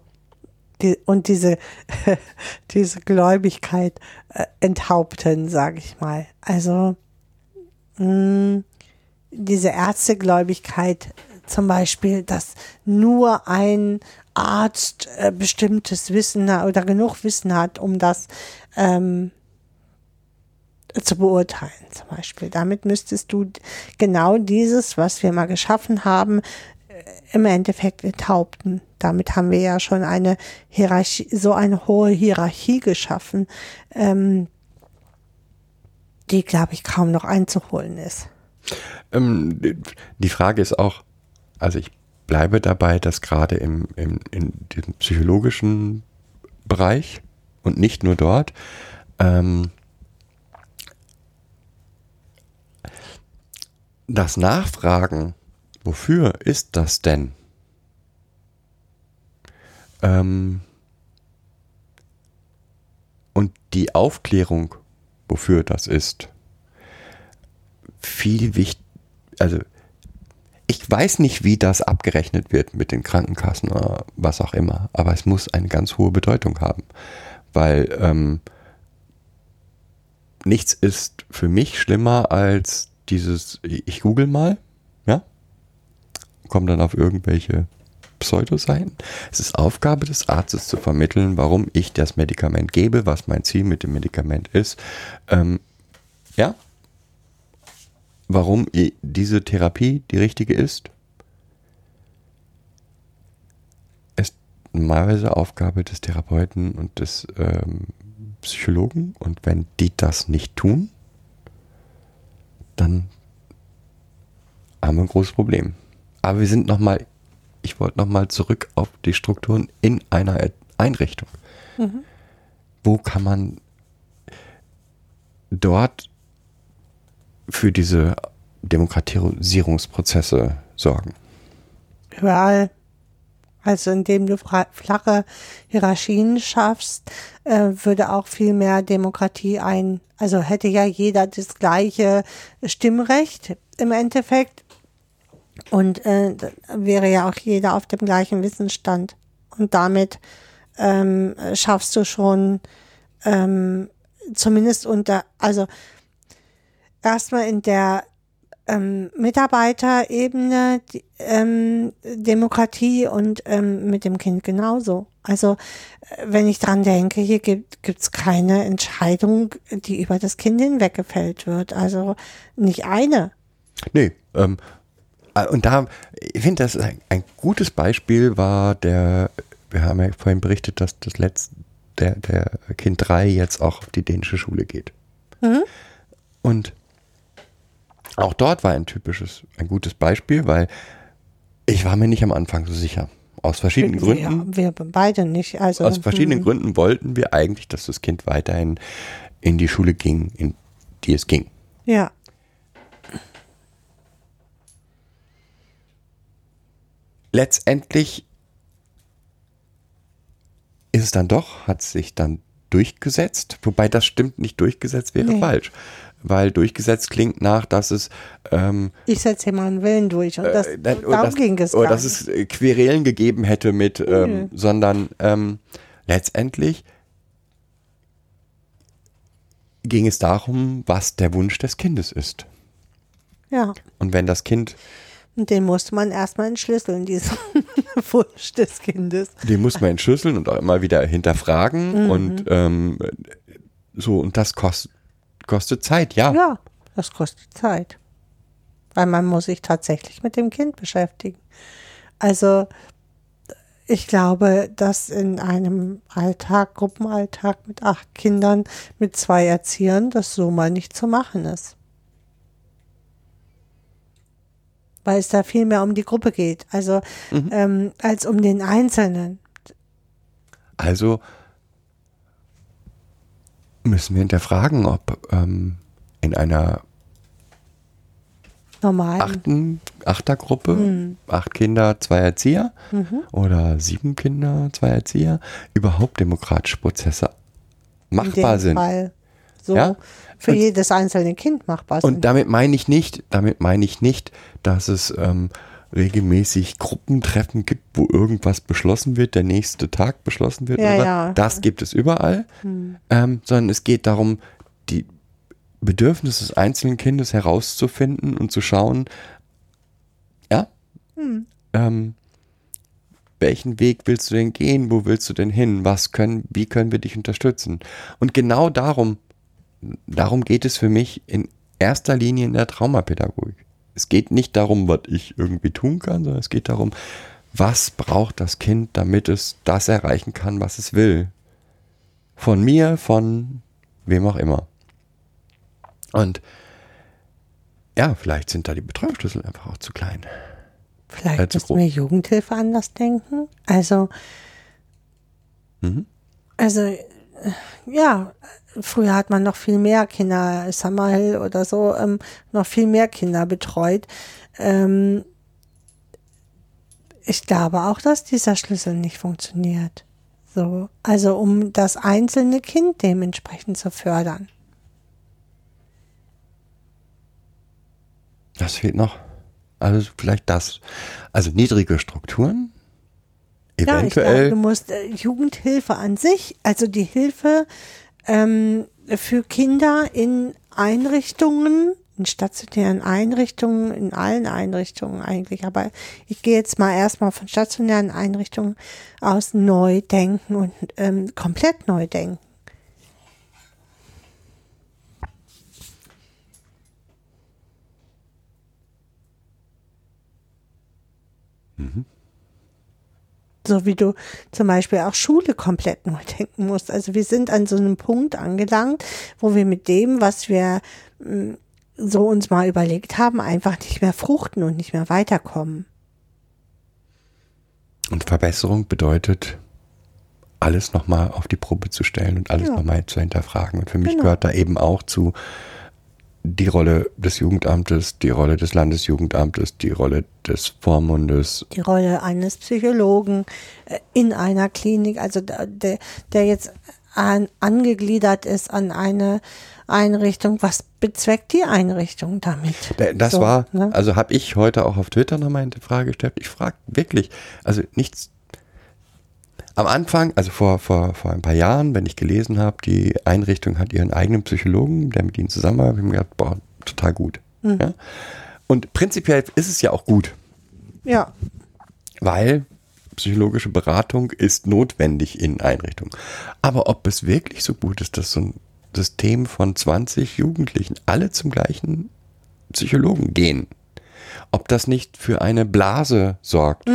die, und diese, diese Gläubigkeit äh, enthaupten, sage ich mal. Also, mh, diese Ärztegläubigkeit zum Beispiel, dass nur ein Arzt äh, bestimmtes Wissen oder genug Wissen hat, um das ähm, zu beurteilen, zum Beispiel. Damit müsstest du genau dieses, was wir mal geschaffen haben, äh, im Endeffekt enthaupten. Damit haben wir ja schon eine Hierarchie, so eine hohe Hierarchie geschaffen, ähm, die, glaube ich, kaum noch einzuholen ist.
Ähm, die Frage ist auch, also ich bleibe dabei, dass gerade im, im, in diesem psychologischen Bereich und nicht nur dort, ähm, das Nachfragen, wofür ist das denn? Ähm, und die Aufklärung, wofür das ist, viel wichtig, also ich weiß nicht, wie das abgerechnet wird mit den Krankenkassen oder was auch immer, aber es muss eine ganz hohe Bedeutung haben, weil ähm, nichts ist für mich schlimmer als dieses, ich google mal, ja, komme dann auf irgendwelche Pseudoseiten. Es ist Aufgabe des Arztes zu vermitteln, warum ich das Medikament gebe, was mein Ziel mit dem Medikament ist. Ähm, ja, warum diese Therapie die richtige ist, ist normalerweise Aufgabe des Therapeuten und des ähm, Psychologen. Und wenn die das nicht tun, dann haben wir ein großes Problem. Aber wir sind nochmal, ich wollte nochmal zurück auf die Strukturen in einer Einrichtung. Wo kann man dort für diese Demokratisierungsprozesse sorgen?
Überall. Also indem du flache Hierarchien schaffst, äh, würde auch viel mehr Demokratie ein. Also hätte ja jeder das gleiche Stimmrecht im Endeffekt. Und äh, wäre ja auch jeder auf dem gleichen Wissensstand. Und damit ähm, schaffst du schon ähm, zumindest unter, also erstmal in der ähm, Mitarbeiterebene die, ähm, Demokratie und ähm, mit dem Kind genauso. Also äh, wenn ich dran denke, hier gibt es keine Entscheidung, die über das Kind hinweggefällt wird. Also nicht eine.
Nee, ähm, äh, und da, ich finde, das ist ein, ein gutes Beispiel war der, wir haben ja vorhin berichtet, dass das letzte, der, der Kind 3 jetzt auch auf die dänische Schule geht. Und auch dort war ein typisches, ein gutes Beispiel, weil ich war mir nicht am Anfang so sicher. Aus verschiedenen Gründen.
Wir, wir beide nicht. Also
Aus verschiedenen
hm.
Gründen wollten wir eigentlich, dass das Kind weiterhin in die Schule ging, in die es ging.
Ja.
letztendlich ist es dann doch, hat sich dann durchgesetzt, wobei das stimmt, nicht durchgesetzt wäre
Nee.
falsch. Weil durchgesetzt klingt nach, dass es ähm,
Ich setze hier mal einen Willen durch. Und das,
äh, dann-
darum
dass,
ging es
oder dass es äh, Querelen gegeben hätte mit, ähm,
Nö.
sondern ähm, letztendlich ging es darum, was der Wunsch des Kindes ist.
Ja.
Und wenn das Kind,
Und den musste man erstmal entschlüsseln, diesen Wunsch des Kindes.
den muss man entschlüsseln und auch immer wieder hinterfragen und ähm, so, und das kostet, kostet Zeit, ja.
Ja, das kostet Zeit. Weil man muss sich tatsächlich mit dem Kind beschäftigen. Also ich glaube, dass in einem Alltag, Gruppenalltag mit acht Kindern, mit zwei Erziehern, das so mal nicht zu machen ist. Weil es da viel mehr um die Gruppe geht, also ähm, als um den Einzelnen.
Also müssen wir hinterfragen, ob ähm, in einer
Normal.
achten, Achtergruppe,
Mhm.
acht Kinder, zwei Erzieher oder sieben Kinder, zwei Erzieher, überhaupt demokratische Prozesse machbar sind.
Fall so
Ja?
für
Und-
jedes einzelne Kind machbar sind.
Und damit meine ich nicht, damit meine ich nicht, dass es ähm, regelmäßig Gruppentreffen gibt, wo irgendwas beschlossen wird, der nächste Tag beschlossen wird.
Ja, ja.
Das gibt es überall, ähm, sondern es geht darum, die Bedürfnisse des einzelnen Kindes herauszufinden und zu schauen, ja, ähm, welchen Weg willst du denn gehen, wo willst du denn hin, was können, wie können wir dich unterstützen? Und genau darum darum geht es für mich in erster Linie in der Traumapädagogik. Es geht nicht darum, was ich irgendwie tun kann, sondern es geht darum, was braucht das Kind, damit es das erreichen kann, was es will. Von mir, von wem auch immer. Und ja, vielleicht sind da die Betreuungsschlüssel einfach auch zu klein.
Vielleicht
Allzu
müssen
grob.
wir Jugendhilfe anders denken. Also,
Mhm.
also äh, ja, früher hat man noch viel mehr Kinder, Summerhill oder so, ähm, noch viel mehr Kinder betreut. Ähm, ich glaube auch, dass dieser Schlüssel nicht funktioniert. So, also um das einzelne Kind dementsprechend zu fördern.
Das fehlt noch. Also vielleicht das. Also niedrige Strukturen.
Ja, ich glaube,
Eventuell.
du musst äh, Jugendhilfe an sich, also die Hilfe, ähm, für Kinder in Einrichtungen, in stationären Einrichtungen, in allen Einrichtungen eigentlich, aber ich gehe jetzt mal erstmal von stationären Einrichtungen aus neu denken und ähm, komplett neu denken. So wie du zum Beispiel auch Schule komplett neu denken musst. Also wir sind an so einem Punkt angelangt, wo wir mit dem, was wir mm, so uns mal überlegt haben, einfach nicht mehr fruchten und nicht mehr weiterkommen.
Und Verbesserung bedeutet, alles nochmal auf die Probe zu stellen und alles
Ja.
nochmal zu hinterfragen. Und für mich
Genau.
gehört da eben auch zu die Rolle des Jugendamtes, die Rolle des Landesjugendamtes, die Rolle des Vormundes.
Die Rolle eines Psychologen äh, in einer Klinik, also der, der jetzt an, angegliedert ist an eine Einrichtung. Was bezweckt die Einrichtung damit?
Da- Das
So,
war,
ne?
also habe ich heute auch auf Twitter nochmal eine Frage gestellt. Ich frage wirklich, also nichts. Am Anfang, also vor, vor, vor ein paar Jahren, wenn ich gelesen habe, die Einrichtung hat ihren eigenen Psychologen, der mit ihnen zusammenarbeitet, habe ich mir gedacht, boah, total gut.
Mhm.
Ja? Und prinzipiell ist es ja auch gut,
Ja,
weil psychologische Beratung ist notwendig in Einrichtungen. Aber ob es wirklich so gut ist, dass so ein System von 20 Jugendlichen alle zum gleichen Psychologen gehen, ob das nicht für eine Blase sorgt.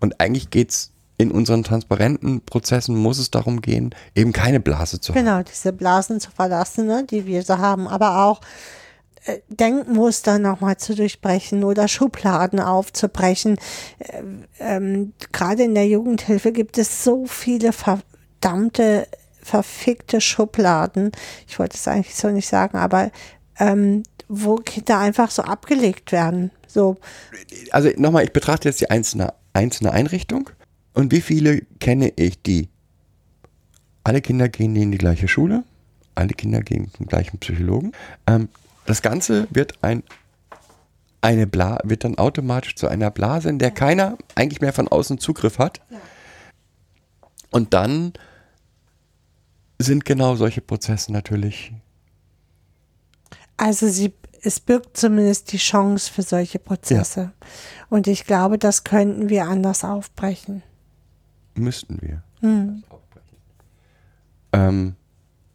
Und eigentlich geht's in unseren transparenten Prozessen muss es darum gehen, eben keine Blase zu haben.
genau, diese Blasen zu verlassen, ne, die wir so haben, aber auch äh, Denkmuster nochmal zu durchbrechen oder Schubladen aufzubrechen. Äh, ähm, Gerade in der Jugendhilfe gibt es so viele verdammte, verfickte Schubladen. Ich wollte es eigentlich so nicht sagen, aber ähm, wo Kinder einfach so abgelegt werden. So,
Also nochmal, ich betrachte jetzt die einzelne, einzelne Einrichtung und wie viele kenne ich, die alle Kinder gehen in die gleiche Schule, alle Kinder gehen zum gleichen Psychologen. Ähm, das Ganze wird ein eine Bla wird dann automatisch zu einer Blase, in der keiner eigentlich mehr von außen Zugriff hat. Und dann sind genau solche Prozesse natürlich
Also sie, es birgt zumindest die Chance für solche Prozesse. Und ich glaube, das könnten wir anders aufbrechen.
Müssten wir. Ähm,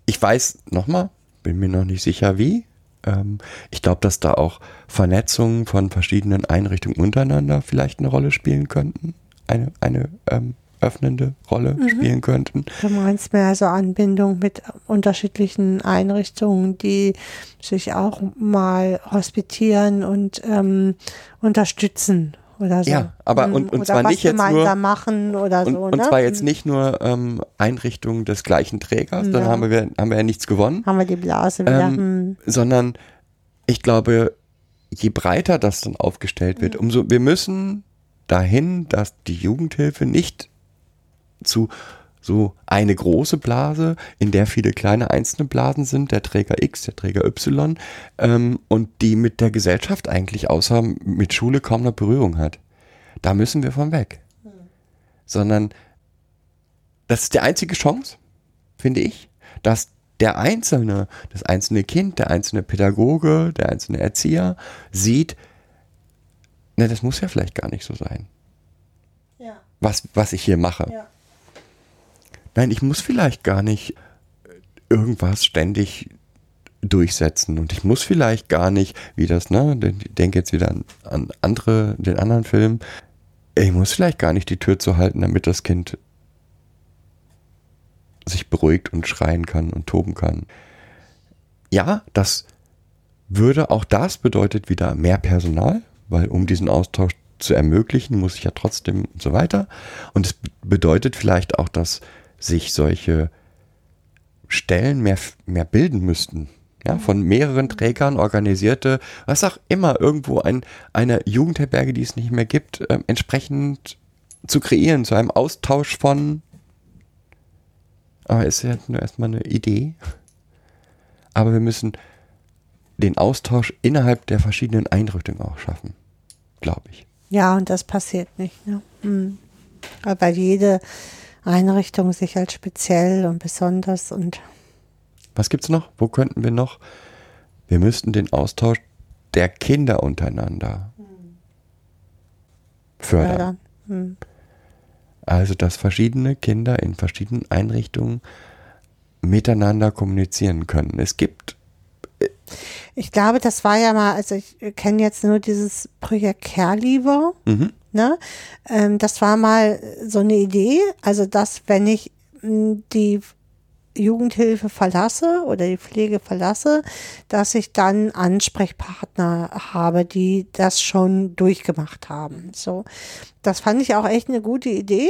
ich weiß nochmal, bin mir noch nicht sicher wie. Ähm, ich glaube, dass da auch Vernetzungen von verschiedenen Einrichtungen untereinander vielleicht eine Rolle spielen könnten. Eine, eine ähm, öffnende Rolle spielen könnten.
Du meinst mehr so Anbindung mit unterschiedlichen Einrichtungen, die sich auch mal hospitieren und ähm, unterstützen oder so.
Ja, aber und- und
oder
zwar
was
nicht jetzt nur-
machen oder
Und,
so.
und
ne?
zwar jetzt nicht nur ähm, Einrichtungen des gleichen Trägers, dann
Ja.
haben wir, haben wir ja nichts gewonnen.
Haben wir die Blase wieder.
Ähm,
hm.
sondern ich glaube, je breiter das dann aufgestellt wird, umso wir müssen dahin, dass die Jugendhilfe nicht zu so eine große Blase, in der viele kleine einzelne Blasen sind, der Träger X, der Träger Y, ähm, und die mit der Gesellschaft eigentlich außer mit Schule kaum noch Berührung hat. Da müssen wir von weg. Sondern das ist die einzige Chance, finde ich, dass der Einzelne, das einzelne Kind, der einzelne Pädagoge, der einzelne Erzieher sieht, ne, das muss ja vielleicht gar nicht so sein,
ja,
was, was ich hier mache.
ja.
Nein, ich muss vielleicht gar nicht irgendwas ständig durchsetzen und ich muss vielleicht gar nicht, wie das, ne, ich denke jetzt wieder an, an andere, den anderen Film, ich muss vielleicht gar nicht die Tür zu halten, damit das Kind sich beruhigt und schreien kann und toben kann. Ja, das würde auch das bedeutet wieder mehr Personal, weil um diesen Austausch zu ermöglichen, muss ich ja trotzdem und so weiter. Und es bedeutet vielleicht auch, dass sich solche Stellen mehr, mehr bilden müssten. Ja, von mehreren Trägern organisierte, was auch immer, irgendwo ein, eine Jugendherberge, die es nicht mehr gibt, ähm, entsprechend zu kreieren, zu einem Austausch von, aber ist ja nur erstmal eine Idee. Aber wir müssen den Austausch innerhalb der verschiedenen Einrichtungen auch schaffen, glaube ich.
Ja, und das passiert nicht. Ne? Hm. Weil jede Einrichtung sich als speziell und besonders und
Was gibt's noch? Wo könnten wir noch? Wir müssten den Austausch der Kinder untereinander fördern.
Fördern. Hm.
Also, dass verschiedene Kinder in verschiedenen Einrichtungen miteinander kommunizieren können. Es gibt,
Ich glaube, das war ja mal, also ich kenne jetzt nur dieses Projekt Caregiver.
mhm,
Ne? Ähm, das war mal so eine Idee, also dass wenn ich mh, die Jugendhilfe verlasse oder die Pflege verlasse, dass ich dann Ansprechpartner habe, die das schon durchgemacht haben. So, das fand ich auch echt eine gute Idee.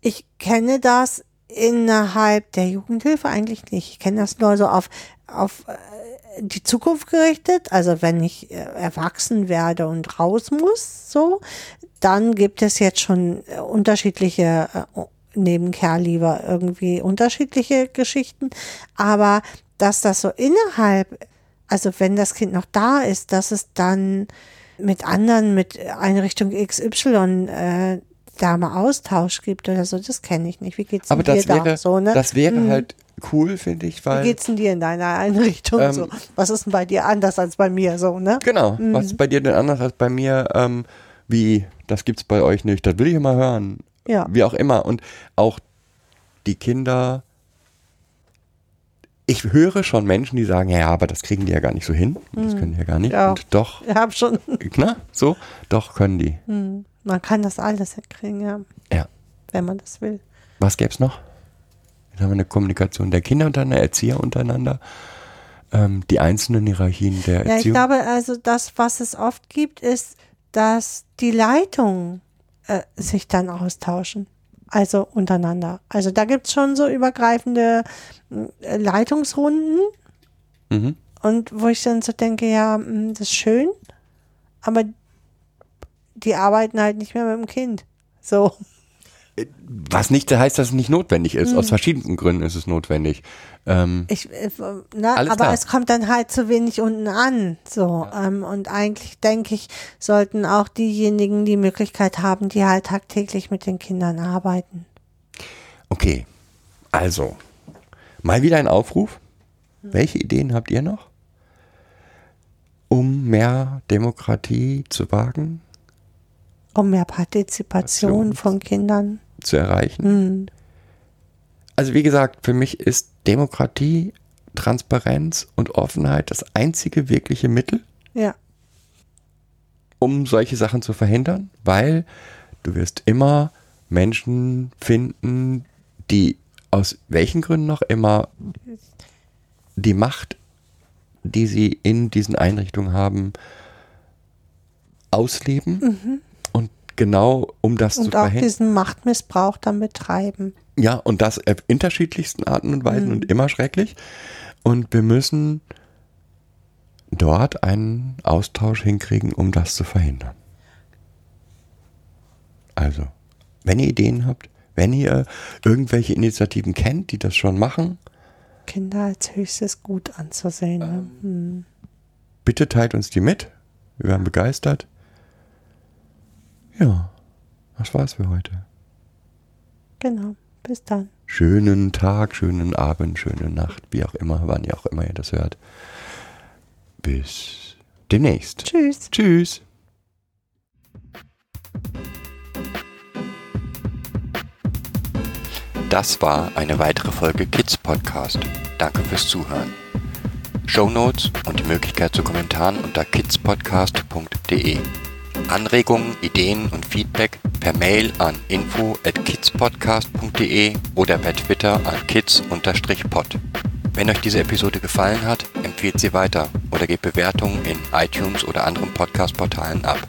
Ich kenne das innerhalb der Jugendhilfe eigentlich nicht. Ich kenne das nur so auf, auf äh, die Zukunft gerichtet. Also wenn ich äh, erwachsen werde und raus muss, so, dann gibt es jetzt schon äh, unterschiedliche, neben Kerlieber irgendwie unterschiedliche Geschichten. Aber dass das so innerhalb, also wenn das Kind noch da ist, dass es dann mit anderen, mit Einrichtung XY, äh, da mal Austausch gibt oder so, das kenne ich nicht. Wie geht's
aber
dir
das
da
wäre,
so, ne?
das wäre
Hm.
halt cool, finde ich,
Wie
weil.
geht's denn dir in deiner Einrichtung
Ähm,
so? Was ist denn bei dir anders als bei mir so, ne?
Genau. Was ist bei dir denn anders als bei mir? Ähm, wie, das gibt's bei euch nicht. Das will ich immer hören.
Ja.
Wie auch immer. Und auch die Kinder. Ich höre schon Menschen, die sagen, ja, aber das kriegen die ja gar nicht so hin. Das können die ja gar nicht.
Mhm. Ja.
Und doch,
Ich habe schon,
na, so, doch können die.
man kann das alles hinkriegen, ja,
Ja.
wenn man das will.
Was gäbe es noch? Haben wir eine Kommunikation der Kinder untereinander, Erzieher untereinander, ähm, die einzelnen Hierarchien der
Ja, ich
Erziehung.
glaube, also das, was es oft gibt, ist, dass die Leitungen äh, sich dann austauschen. Also untereinander. Also da gibt es schon so übergreifende äh, Leitungsrunden
mhm.
und wo ich dann so denke, ja, das ist schön, aber die arbeiten halt nicht mehr mit dem Kind. So.
Was nicht heißt, dass es nicht notwendig ist.
Mhm.
Aus verschiedensten Gründen ist es notwendig. Ähm,
Ich, äh, ne,
Alles
aber
klar.
es kommt dann halt zu wenig unten an. So. Ähm, und eigentlich denke ich, sollten auch diejenigen die Möglichkeit haben, die halt tagtäglich mit den Kindern arbeiten.
okay, also, mal wieder ein Aufruf. Welche Ideen habt ihr noch, um mehr Demokratie zu wagen,
Um mehr
Partizipation.
von Kindern.
Zu erreichen?
Hm.
Also wie gesagt, für mich ist Demokratie, Transparenz und Offenheit das einzige wirkliche Mittel,
Ja.
um solche Sachen zu verhindern, weil du wirst immer Menschen finden, die aus welchen Gründen noch immer die Macht, die sie in diesen Einrichtungen haben, ausleben und genau um das zu
Und auch
verhindern.
diesen Machtmissbrauch dann betreiben.
Ja, und das auf unterschiedlichsten Arten und Weisen und immer schrecklich. Und wir müssen dort einen Austausch hinkriegen, um das zu verhindern. Also, wenn ihr Ideen habt, wenn ihr irgendwelche Initiativen kennt, die das schon machen,
Kinder als höchstes Gut anzusehen. Ne? Hm.
bitte teilt uns die mit. Wir wären begeistert. Ja, das war's für heute.
Genau. Bis dann.
Schönen Tag, schönen Abend, schöne Nacht, wie auch immer, wann ihr auch immer ihr das hört. Bis demnächst.
Tschüss.
Tschüss. Das war eine weitere Folge Kids Podcast. Danke fürs Zuhören. Shownotes und die Möglichkeit zu Kommentaren unter kidspodcast.de. Anregungen, Ideen und Feedback per Mail an info at kidspodcast.de oder per Twitter an kids-pod. Wenn euch diese Episode gefallen hat, empfehlt sie weiter oder gebt Bewertungen in iTunes oder anderen Podcast-Portalen ab.